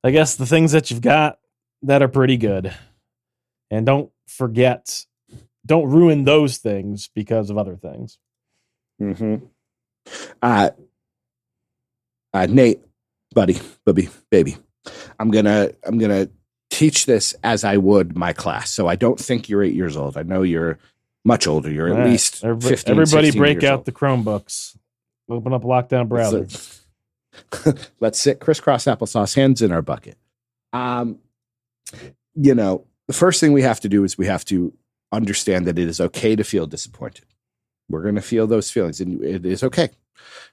I guess the things that you've got that are pretty good. And don't forget don't ruin those things because of other things. Mm-hmm. Uh, uh, Nate, buddy, bubby, baby, I'm gonna I'm gonna teach this as I would my class. So I don't think you're eight years old. I know you're much older. You're at right. least Everybody, 15, everybody break out old. the Chromebooks. Open up lockdown browser. Let's, let's sit crisscross applesauce, hands in our bucket. Um, you know, the first thing we have to do is we have to understand that it is okay to feel disappointed. We're going to feel those feelings, and it is okay.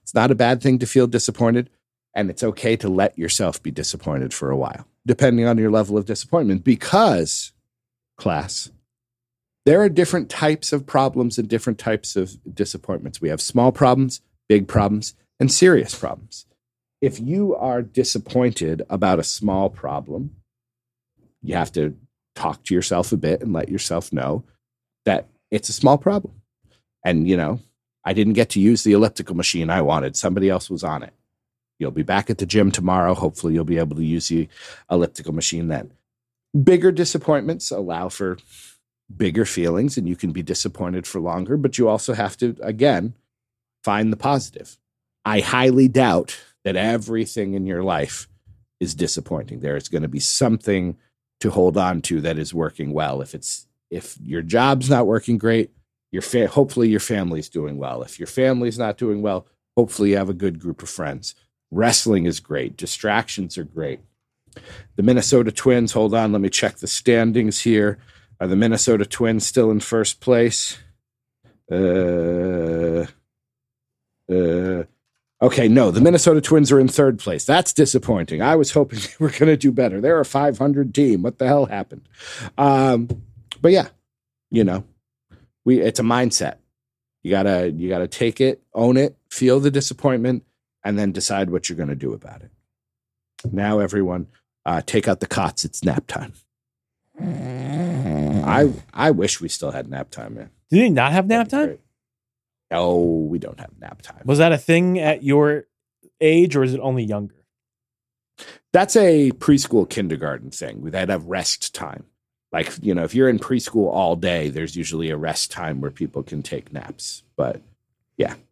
It's not a bad thing to feel disappointed, and it's okay to let yourself be disappointed for a while, depending on your level of disappointment. Because, class, there are different types of problems and different types of disappointments. We have small problems, big problems, and serious problems. If you are disappointed about a small problem, you have to talk to yourself a bit and let yourself know that it's a small problem. And, you know, I didn't get to use the elliptical machine I wanted. Somebody else was on it. You'll be back at the gym tomorrow. Hopefully, you'll be able to use the elliptical machine then. Bigger disappointments allow for bigger feelings, and you can be disappointed for longer, but you also have to, again, find the positive. I highly doubt that everything in your life is disappointing. There is going to be something to hold on to that is working well. If it's if your job's not working great, your fa- hopefully your family's doing well. If your family's not doing well, hopefully you have a good group of friends. Wrestling is great. Distractions are great. The Minnesota Twins, hold on, let me check the standings here. Are the Minnesota Twins still in first place? Uh, uh, Okay, no, the Minnesota Twins are in third place. That's disappointing. I was hoping they were going to do better. They're a 500 team. What the hell happened? Um, but yeah, you know, we it's a mindset. You gotta you gotta take it, own it, feel the disappointment, and then decide what you're going to do about it. Now, everyone, uh, take out the cots. It's nap time. I I wish we still had nap time, man. Did you not have nap time? No, we don't have nap time. Was that a thing at your age, or is it only younger? That's a preschool kindergarten thing. They'd have rest time. Like, you know, if you're in preschool all day, there's usually a rest time where people can take naps. But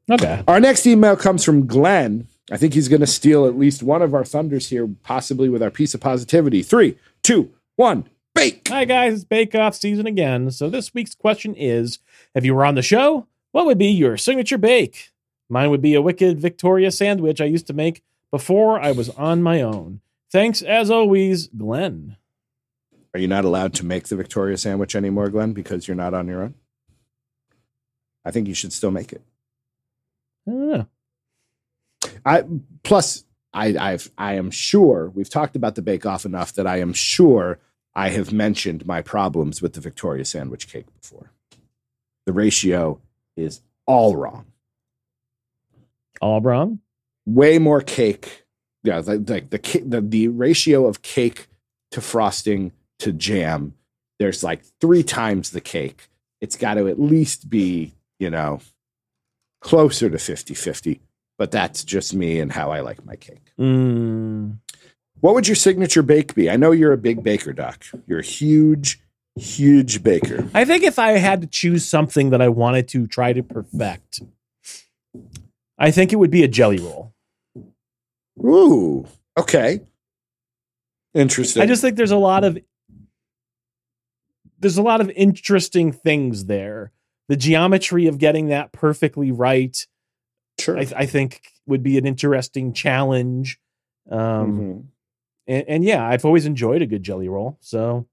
Okay. our next email comes from Glenn. I think he's going to steal at least one of our thunders here, possibly with our piece of positivity. Three, two, one, bake. Hi guys, it's Bake Off season again. So this week's question is: If you were on the show, what would be your signature bake? Mine would be a wicked Victoria sandwich I used to make before I was on my own. Thanks as always, Glenn. Are you not allowed to make the Victoria sandwich anymore, Glenn, because you're not on your own? I think you should still make it. I don't know. I plus I I've I am sure we've talked about the bake off enough that I am sure I have mentioned my problems with the Victoria sandwich cake before. The ratio is all wrong. All wrong. Way more cake. Yeah, like, like the, the the ratio of cake to frosting to jam. There's like three times the cake. It's got to at least be, you know, closer to 50 50. But that's just me and how I like my cake. Mm, What would your signature bake be? I know you're a big baker, Doc. You're a huge, huge baker. I think if I had to choose something that I wanted to try to perfect, I think it would be a jelly roll. Ooh, okay. Interesting. I just think there's a lot of there's a lot of interesting things there. The geometry of getting that perfectly right, sure. I, I think, would be an interesting challenge. Um, Mhm. and, and yeah, I've always enjoyed a good jelly roll. So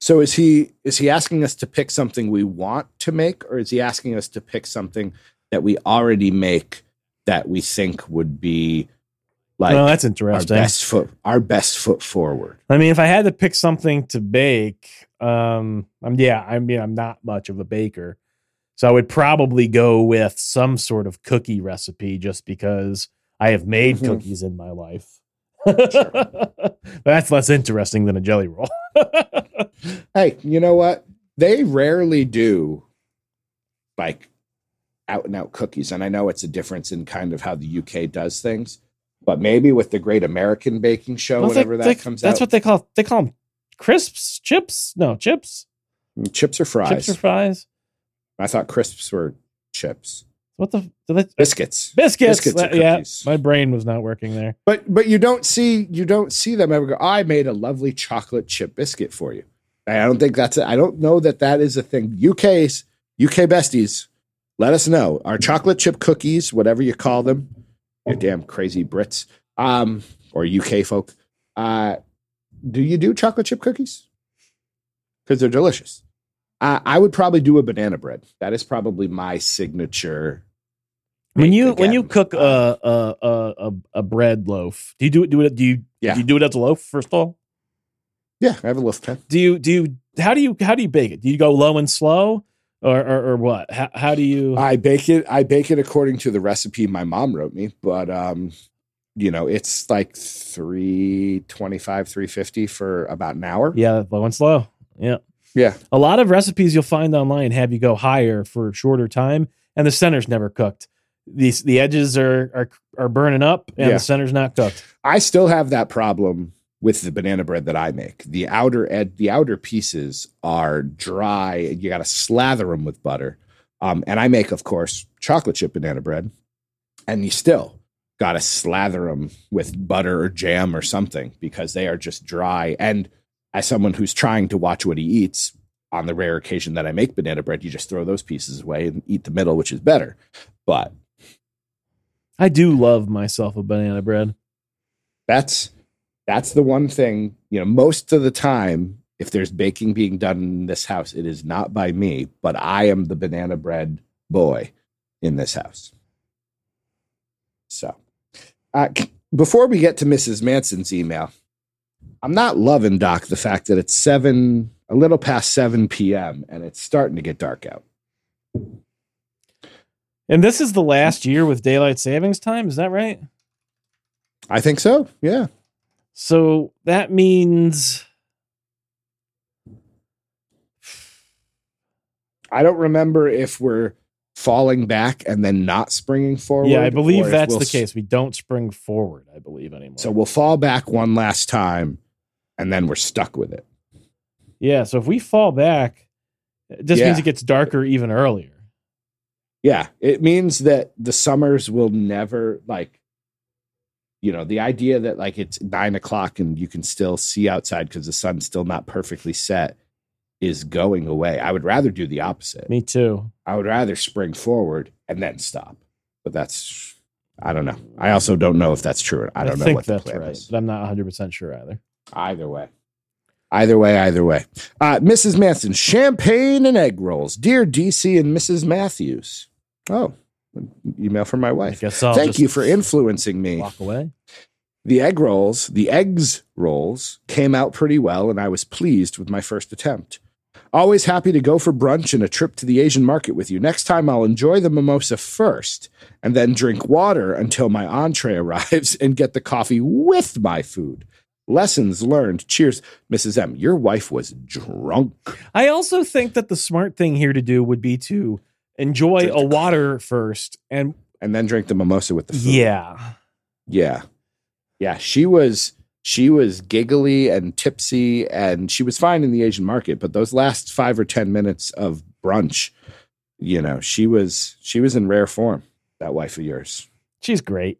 So is he is he asking us to pick something we want to make, or is he asking us to pick something that we already make that we think would be like well, that's interesting. our best foot our best foot forward? I mean, if I had to pick something to bake, um, I'm yeah, I mean, I'm not much of a baker, so I would probably go with some sort of cookie recipe, just because I have made Mhm. cookies in my life. That's less interesting than a jelly roll. Hey, you know what? They rarely do like out and out cookies. And I know it's a difference in kind of how the UK does things, but maybe with the Great American Baking Show, Well, they- that they- comes that's out, That's what they call they call them crisps, chips. No, chips, chips or fries. chips or fries. I thought crisps were chips. What the do they- Biscuits. biscuits? Biscuits or Uh, yeah, my brain was not working there. But but you don't see you don't see them ever go. I made a lovely chocolate chip biscuit for you. I don't think that's it. I don't know that that is a thing. UK's UK besties, let us know. Our chocolate chip cookies, whatever you call them, you damn crazy Brits, um, or UK folk. Uh, do you do chocolate chip cookies? Because they're delicious. Uh, I would probably do a banana bread. That is probably my signature. When you when you cook a Uh, a, a a a bread loaf, do you do it? Do it? Do you Yeah. do you do it as a loaf first of all? yeah, I have a loaf pan. Do you do you how do you how do you bake it? Do you go low and slow, or or, or what? How, how do you? I bake it. I bake it according to the recipe my mom wrote me, but um, you know, it's like three twenty-five, three fifty for about an hour. yeah, low and slow. Yeah, Yeah. A lot of recipes you'll find online have you go higher for a shorter time, and the center's never cooked. These the edges are are are burning up, and Yeah. the center's not cooked. I still have that problem with the banana bread that I make. The outer ed, the outer pieces are dry. You got to slather them with butter. Um, and I make, of course, chocolate chip banana bread, and you still got to slather them with butter or jam or something because they are just dry. And as someone who's trying to watch what he eats, on the rare occasion that I make banana bread, you just throw those pieces away and eat the middle, which is better. But I do love myself a banana bread. that's that's the one thing you know most of the time if there's baking being done in this house it is not by me but i am the banana bread boy in this house So, uh, before we get to Mrs. Manson's email, I'm not loving Doc the fact that it's seven, a little past seven p.m. and it's starting to get dark out. And this is the last year with daylight savings time. Is that right? I think so. Yeah. So that means I don't remember if we're falling back and then not springing forward. yeah, I believe that's we'll the case. We don't spring forward. I believe anymore. So we'll fall back one last time, and then we're stuck with it. yeah. So if we fall back, it just Yeah. means it gets darker even earlier. Yeah, it means that the summers will never like. You know, the idea that like it's nine o'clock and you can still see outside because the sun's still not perfectly set is going away. I would rather do the opposite. Me too. I would rather spring forward and then stop. But that's I don't know. I also don't know if that's true. I don't know think what the that's plan right, is. but I'm not 100 percent sure either. Either way. Either way, either way. Uh, Mrs. Manson, champagne and egg rolls. Dear DC and Mrs. Matthews. Oh, email from my wife. Thank you for influencing me. walk away. The egg rolls, the eggs rolls, came out pretty well, and I was pleased with my first attempt. Always happy to go for brunch and a trip to the Asian market with you. Next time, I'll enjoy the mimosa first and then drink water until my entree arrives and get the coffee with my food. Lessons learned. Cheers, Mrs. M. Your wife was drunk. I also think that the smart thing here to do would be to enjoy Drink a water first, and And then drink the mimosa with the food. yeah, Yeah. Yeah. She was she was giggly and tipsy and she was fine in the Asian market, but those last five or ten minutes of brunch, you know, she was she was in rare form, that wife of yours. she's great.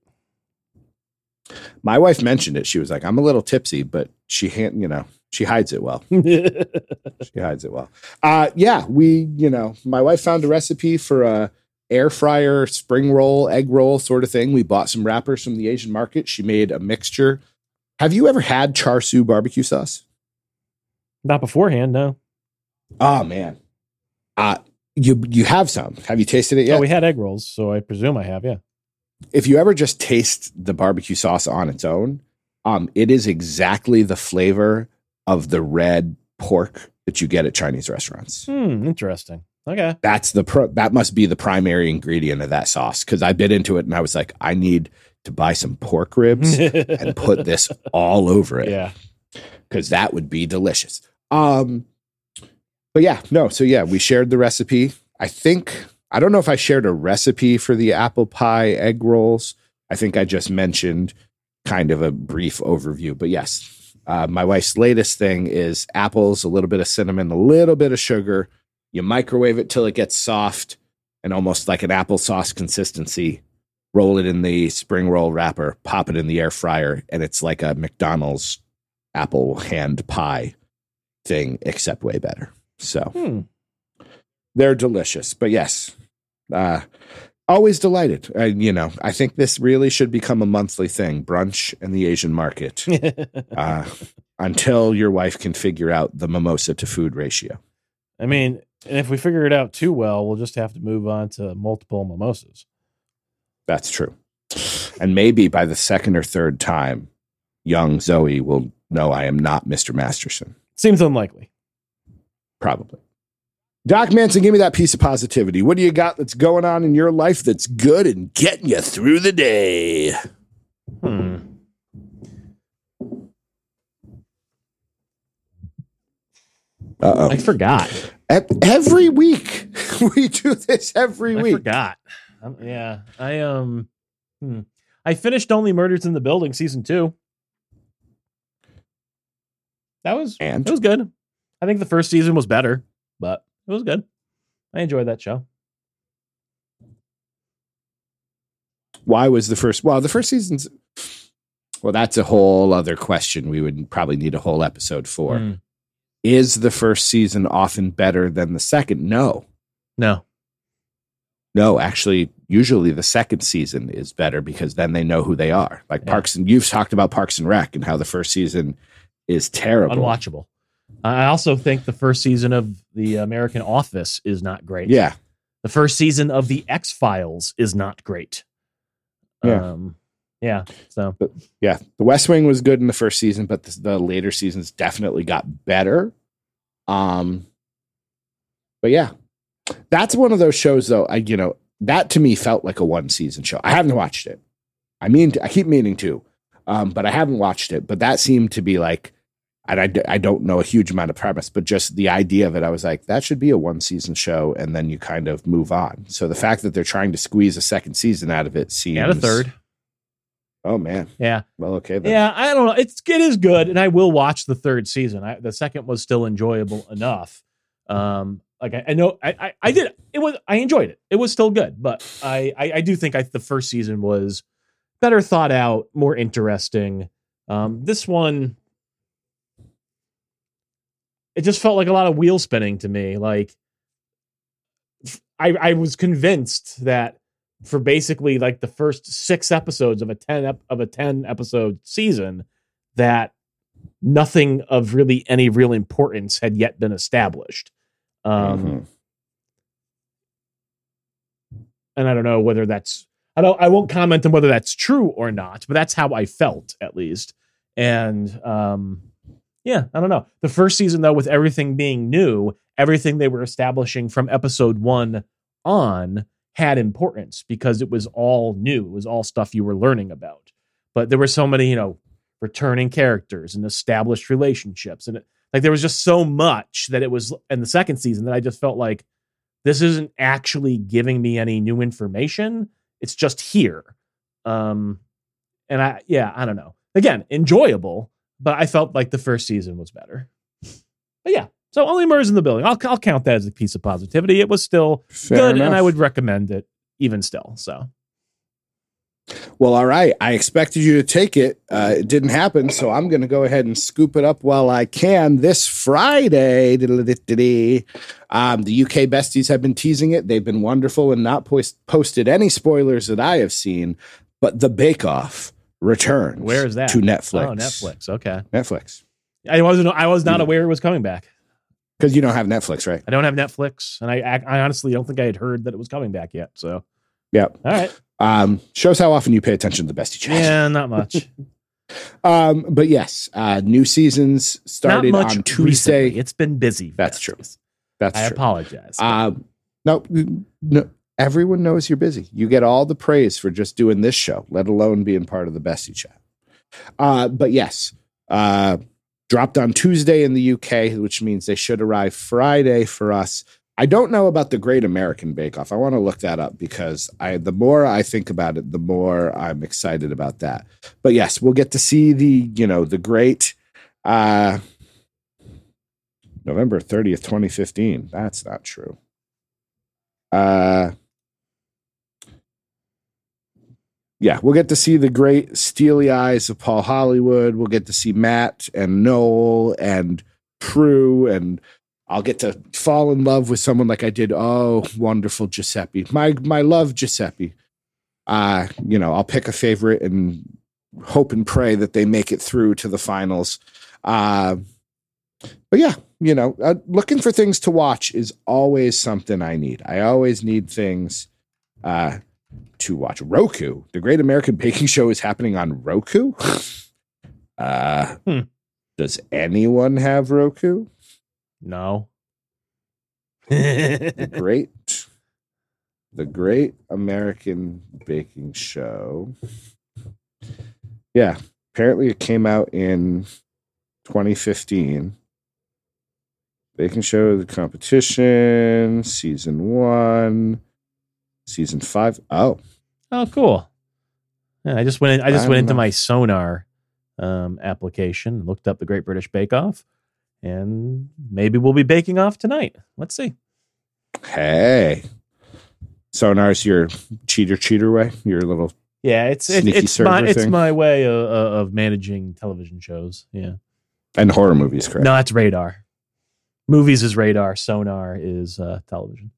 My wife mentioned it. She was like, I'm a little tipsy, but she hand you know, she hides it well. She hides it well. Uh yeah, we, you know, my wife found a recipe for a air fryer spring roll, egg roll sort of thing. We bought some wrappers from the Asian market. She made a mixture. Have you ever had char siu barbecue sauce? Not beforehand, no. Oh man. Uh you you have some. Have you tasted it yet? Oh, we had egg rolls, so I presume I have. Yeah. If you ever just taste the barbecue sauce on its own, um, it is exactly the flavor of the red pork that you get at Chinese restaurants. Hmm. Interesting. Okay. That's the pro- that must be the primary ingredient of that sauce because I bit into it and I was like, I need to buy some pork ribs and put this all over it yeah. because that would be delicious. Um, but yeah, no. So yeah, we shared the recipe. I think I don't know if I shared a recipe for the apple pie egg rolls. I think I just mentioned kind of a brief overview. But yes, uh, my wife's latest thing is apples, a little bit of cinnamon, a little bit of sugar. You microwave it till it gets soft and almost like an applesauce consistency. Roll it in the spring roll wrapper, pop it in the air fryer, and it's like a McDonald's apple hand pie thing, except way better. So Hmm. they're delicious. But yes, uh, always delighted. Uh, you know, I think this really should become a monthly thing brunch and the Asian market uh, until your wife can figure out the mimosa to food ratio. I mean, and if we figure it out too well, we'll just have to move on to multiple mimosas. That's true. And maybe by the second or third time, young Zoe will know I am not Mr. Masterson. Seems unlikely. Probably. Doc Manson, give me that piece of positivity. What do you got that's going on in your life that's good and getting you through the day? Hmm. Uh oh. I forgot. Every week we do this every I week. forgot. Um, yeah, I um, hmm. I finished Only Murders in the Building season two. That was And it was good. I think the first season was better, but it was good. I enjoyed that show. why was the first? Well, the first season's. Well, that's a whole other question. We would probably need a whole episode for. Hmm. Is the first season often better than the second? No, No, no. Actually, usually the second season is better because then they know who they are. Like Yeah. Parks and you've talked about Parks and Rec and how the first season is terrible. unwatchable. I also think the first season of the American Office is not great. Yeah, The first season of the X Files is not great. Yeah. Um, yeah. So yeah, The West Wing was good in the first season, but the, the later seasons definitely got better. Um, but yeah, that's one of those shows though. I you know that to me felt like a one season show. I haven't watched it. I mean, I keep meaning to, um, but I haven't watched it. But that seemed to be like, and I, I don't know a huge amount of premise, but just the idea of it, I was like, that should be a one season show, and then you kind of move on. So the fact that they're trying to squeeze a second season out of it seems yeah, the third. Oh man, Yeah. well okay then. Yeah, I don't know. It's it is good, and I will watch the third season. I, the second was still enjoyable enough. Um, like I, I know I, I I did it was I enjoyed it. It was still good, but I I, I do think I, the first season was better thought out, more interesting. Um, this one, it just felt like a lot of wheel spinning to me. Like I I was convinced that for basically like the first six episodes of a 10 ep- of a 10 episode season that nothing of really any real importance had yet been established um Mhm. and i don't know whether that's i don't i won't comment on whether that's true or not but that's how i felt at least and um yeah i don't know the first season though with everything being new everything they were establishing from episode 1 on had importance because it was all new. It was all stuff you were learning about. But there were so many, you know, returning characters and established relationships. And it, like there was just so much that it was in the second season that I just felt like this isn't actually giving me any new information. It's just here. Um and I yeah, I don't know. Again, enjoyable, but I felt like the first season was better. But yeah. So only Murs in the building. I'll I'll count that as a piece of positivity. It was still Fair good, enough. and I would recommend it even still. So Well, all right. I expected you to take it. Uh, it didn't happen, so I'm going to go ahead and scoop it up while I can. This Friday, um, the UK besties have been teasing it. They've been wonderful and not post- posted any spoilers that I have seen. But the Bake Off returns. Where is that? To Netflix. oh, Netflix. Okay, Netflix. I wasn't. I was not Hmm. aware it was coming back. Because you don't have Netflix, right? I don't have Netflix, and I I honestly don't think I had heard that it was coming back yet. So Yeah. all right, Um, shows how often you pay attention to the bestie chat. yeah, not much. Um, but yes, uh, new seasons started not much on Tuesday. recently. It's been busy. That's true. That's I true. apologize. Um, no, no, everyone knows you're busy. You get all the praise for just doing this show, let alone being part of the bestie chat. Uh, but yes, uh, dropped on Tuesday in the UK, which means they should arrive Friday for us. I don't know about the Great American Bake Off. I want to look that up because I the more I think about it, the more I'm excited about that. But yes, we'll get to see the, you know, the great uh November 30th, 2015. That's not true. Uh yeah, we'll get to see the great steely eyes of Paul Hollywood. We'll get to see Matt and Noel and Prue, and I'll get to fall in love with someone like I did. Oh, wonderful Giuseppe, my my love Giuseppe. Uh, you know, I'll pick a favorite and hope and pray that they make it through to the finals. Uh, but yeah, you know, uh, looking for things to watch is always something I need. I always need things uh, to watch. Roku, the Great American Baking Show, is happening on Roku. uh, Hmm. Does anyone have Roku? no. The Great, the Great American Baking Show. Yeah, apparently it came out in 2015. Baking Show, the competition, season one, season five. Oh, Oh, cool. Yeah, I just went. In, I just I went into know. my Sonarr um, application, looked up the Great British Bake Off, and maybe we'll be baking off tonight. Let's see. hey. Sonarr's your cheater cheater way, your little Yeah, it's it, it's my server it's my way of, of managing television shows. Yeah. and horror movies, correct? No, that's Radarr. Movies is Radarr. Sonarr is uh, television.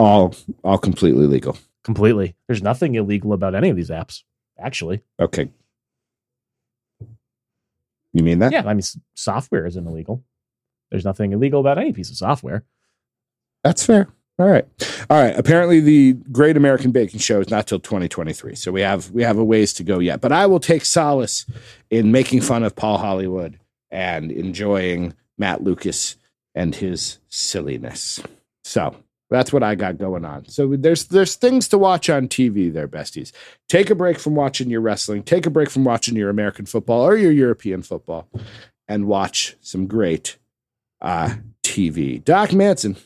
All all completely legal. Completely. There's nothing illegal about any of these apps. Actually, Okay. You mean that? yeah. I mean, software isn't illegal. There's nothing illegal about any piece of software. That's fair. All right. All right. Apparently the Great American Baking Show is not till 2023. So we have we have a ways to go yet. But I will take solace in making fun of Paul Hollywood and enjoying Matt Lucas and his silliness. So that's what I got going on. So there's there's things to watch on TV there, besties. Take a break from watching your wrestling, take a break from watching your American football or your European football, and watch some great uh, TV. Doc Manson,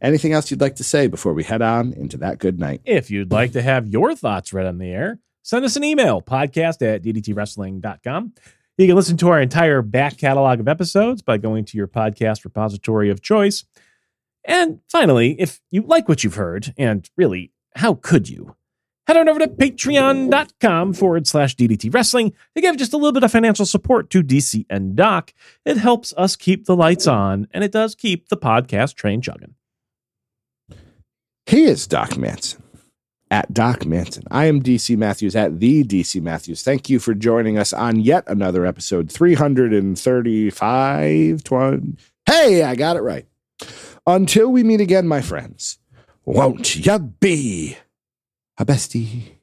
anything else you'd like to say before we head on into that good night? If you'd like to have your thoughts read on the air, send us an email podcast at ddtwrestling.com. You can listen to our entire back catalog of episodes by going to your podcast repository of choice. And finally, if you like what you've heard, and really, how could you? Head on over to patreon.com forward slash DDT Wrestling to give just a little bit of financial support to DC and Doc. It helps us keep the lights on, and it does keep the podcast train chugging. He is Doc Manson at Doc Manson. I am DC Matthews at the DC Matthews. Thank you for joining us on yet another episode 335. 20. Hey, I got it right. Until we meet again, my friends, won't ya be a bestie?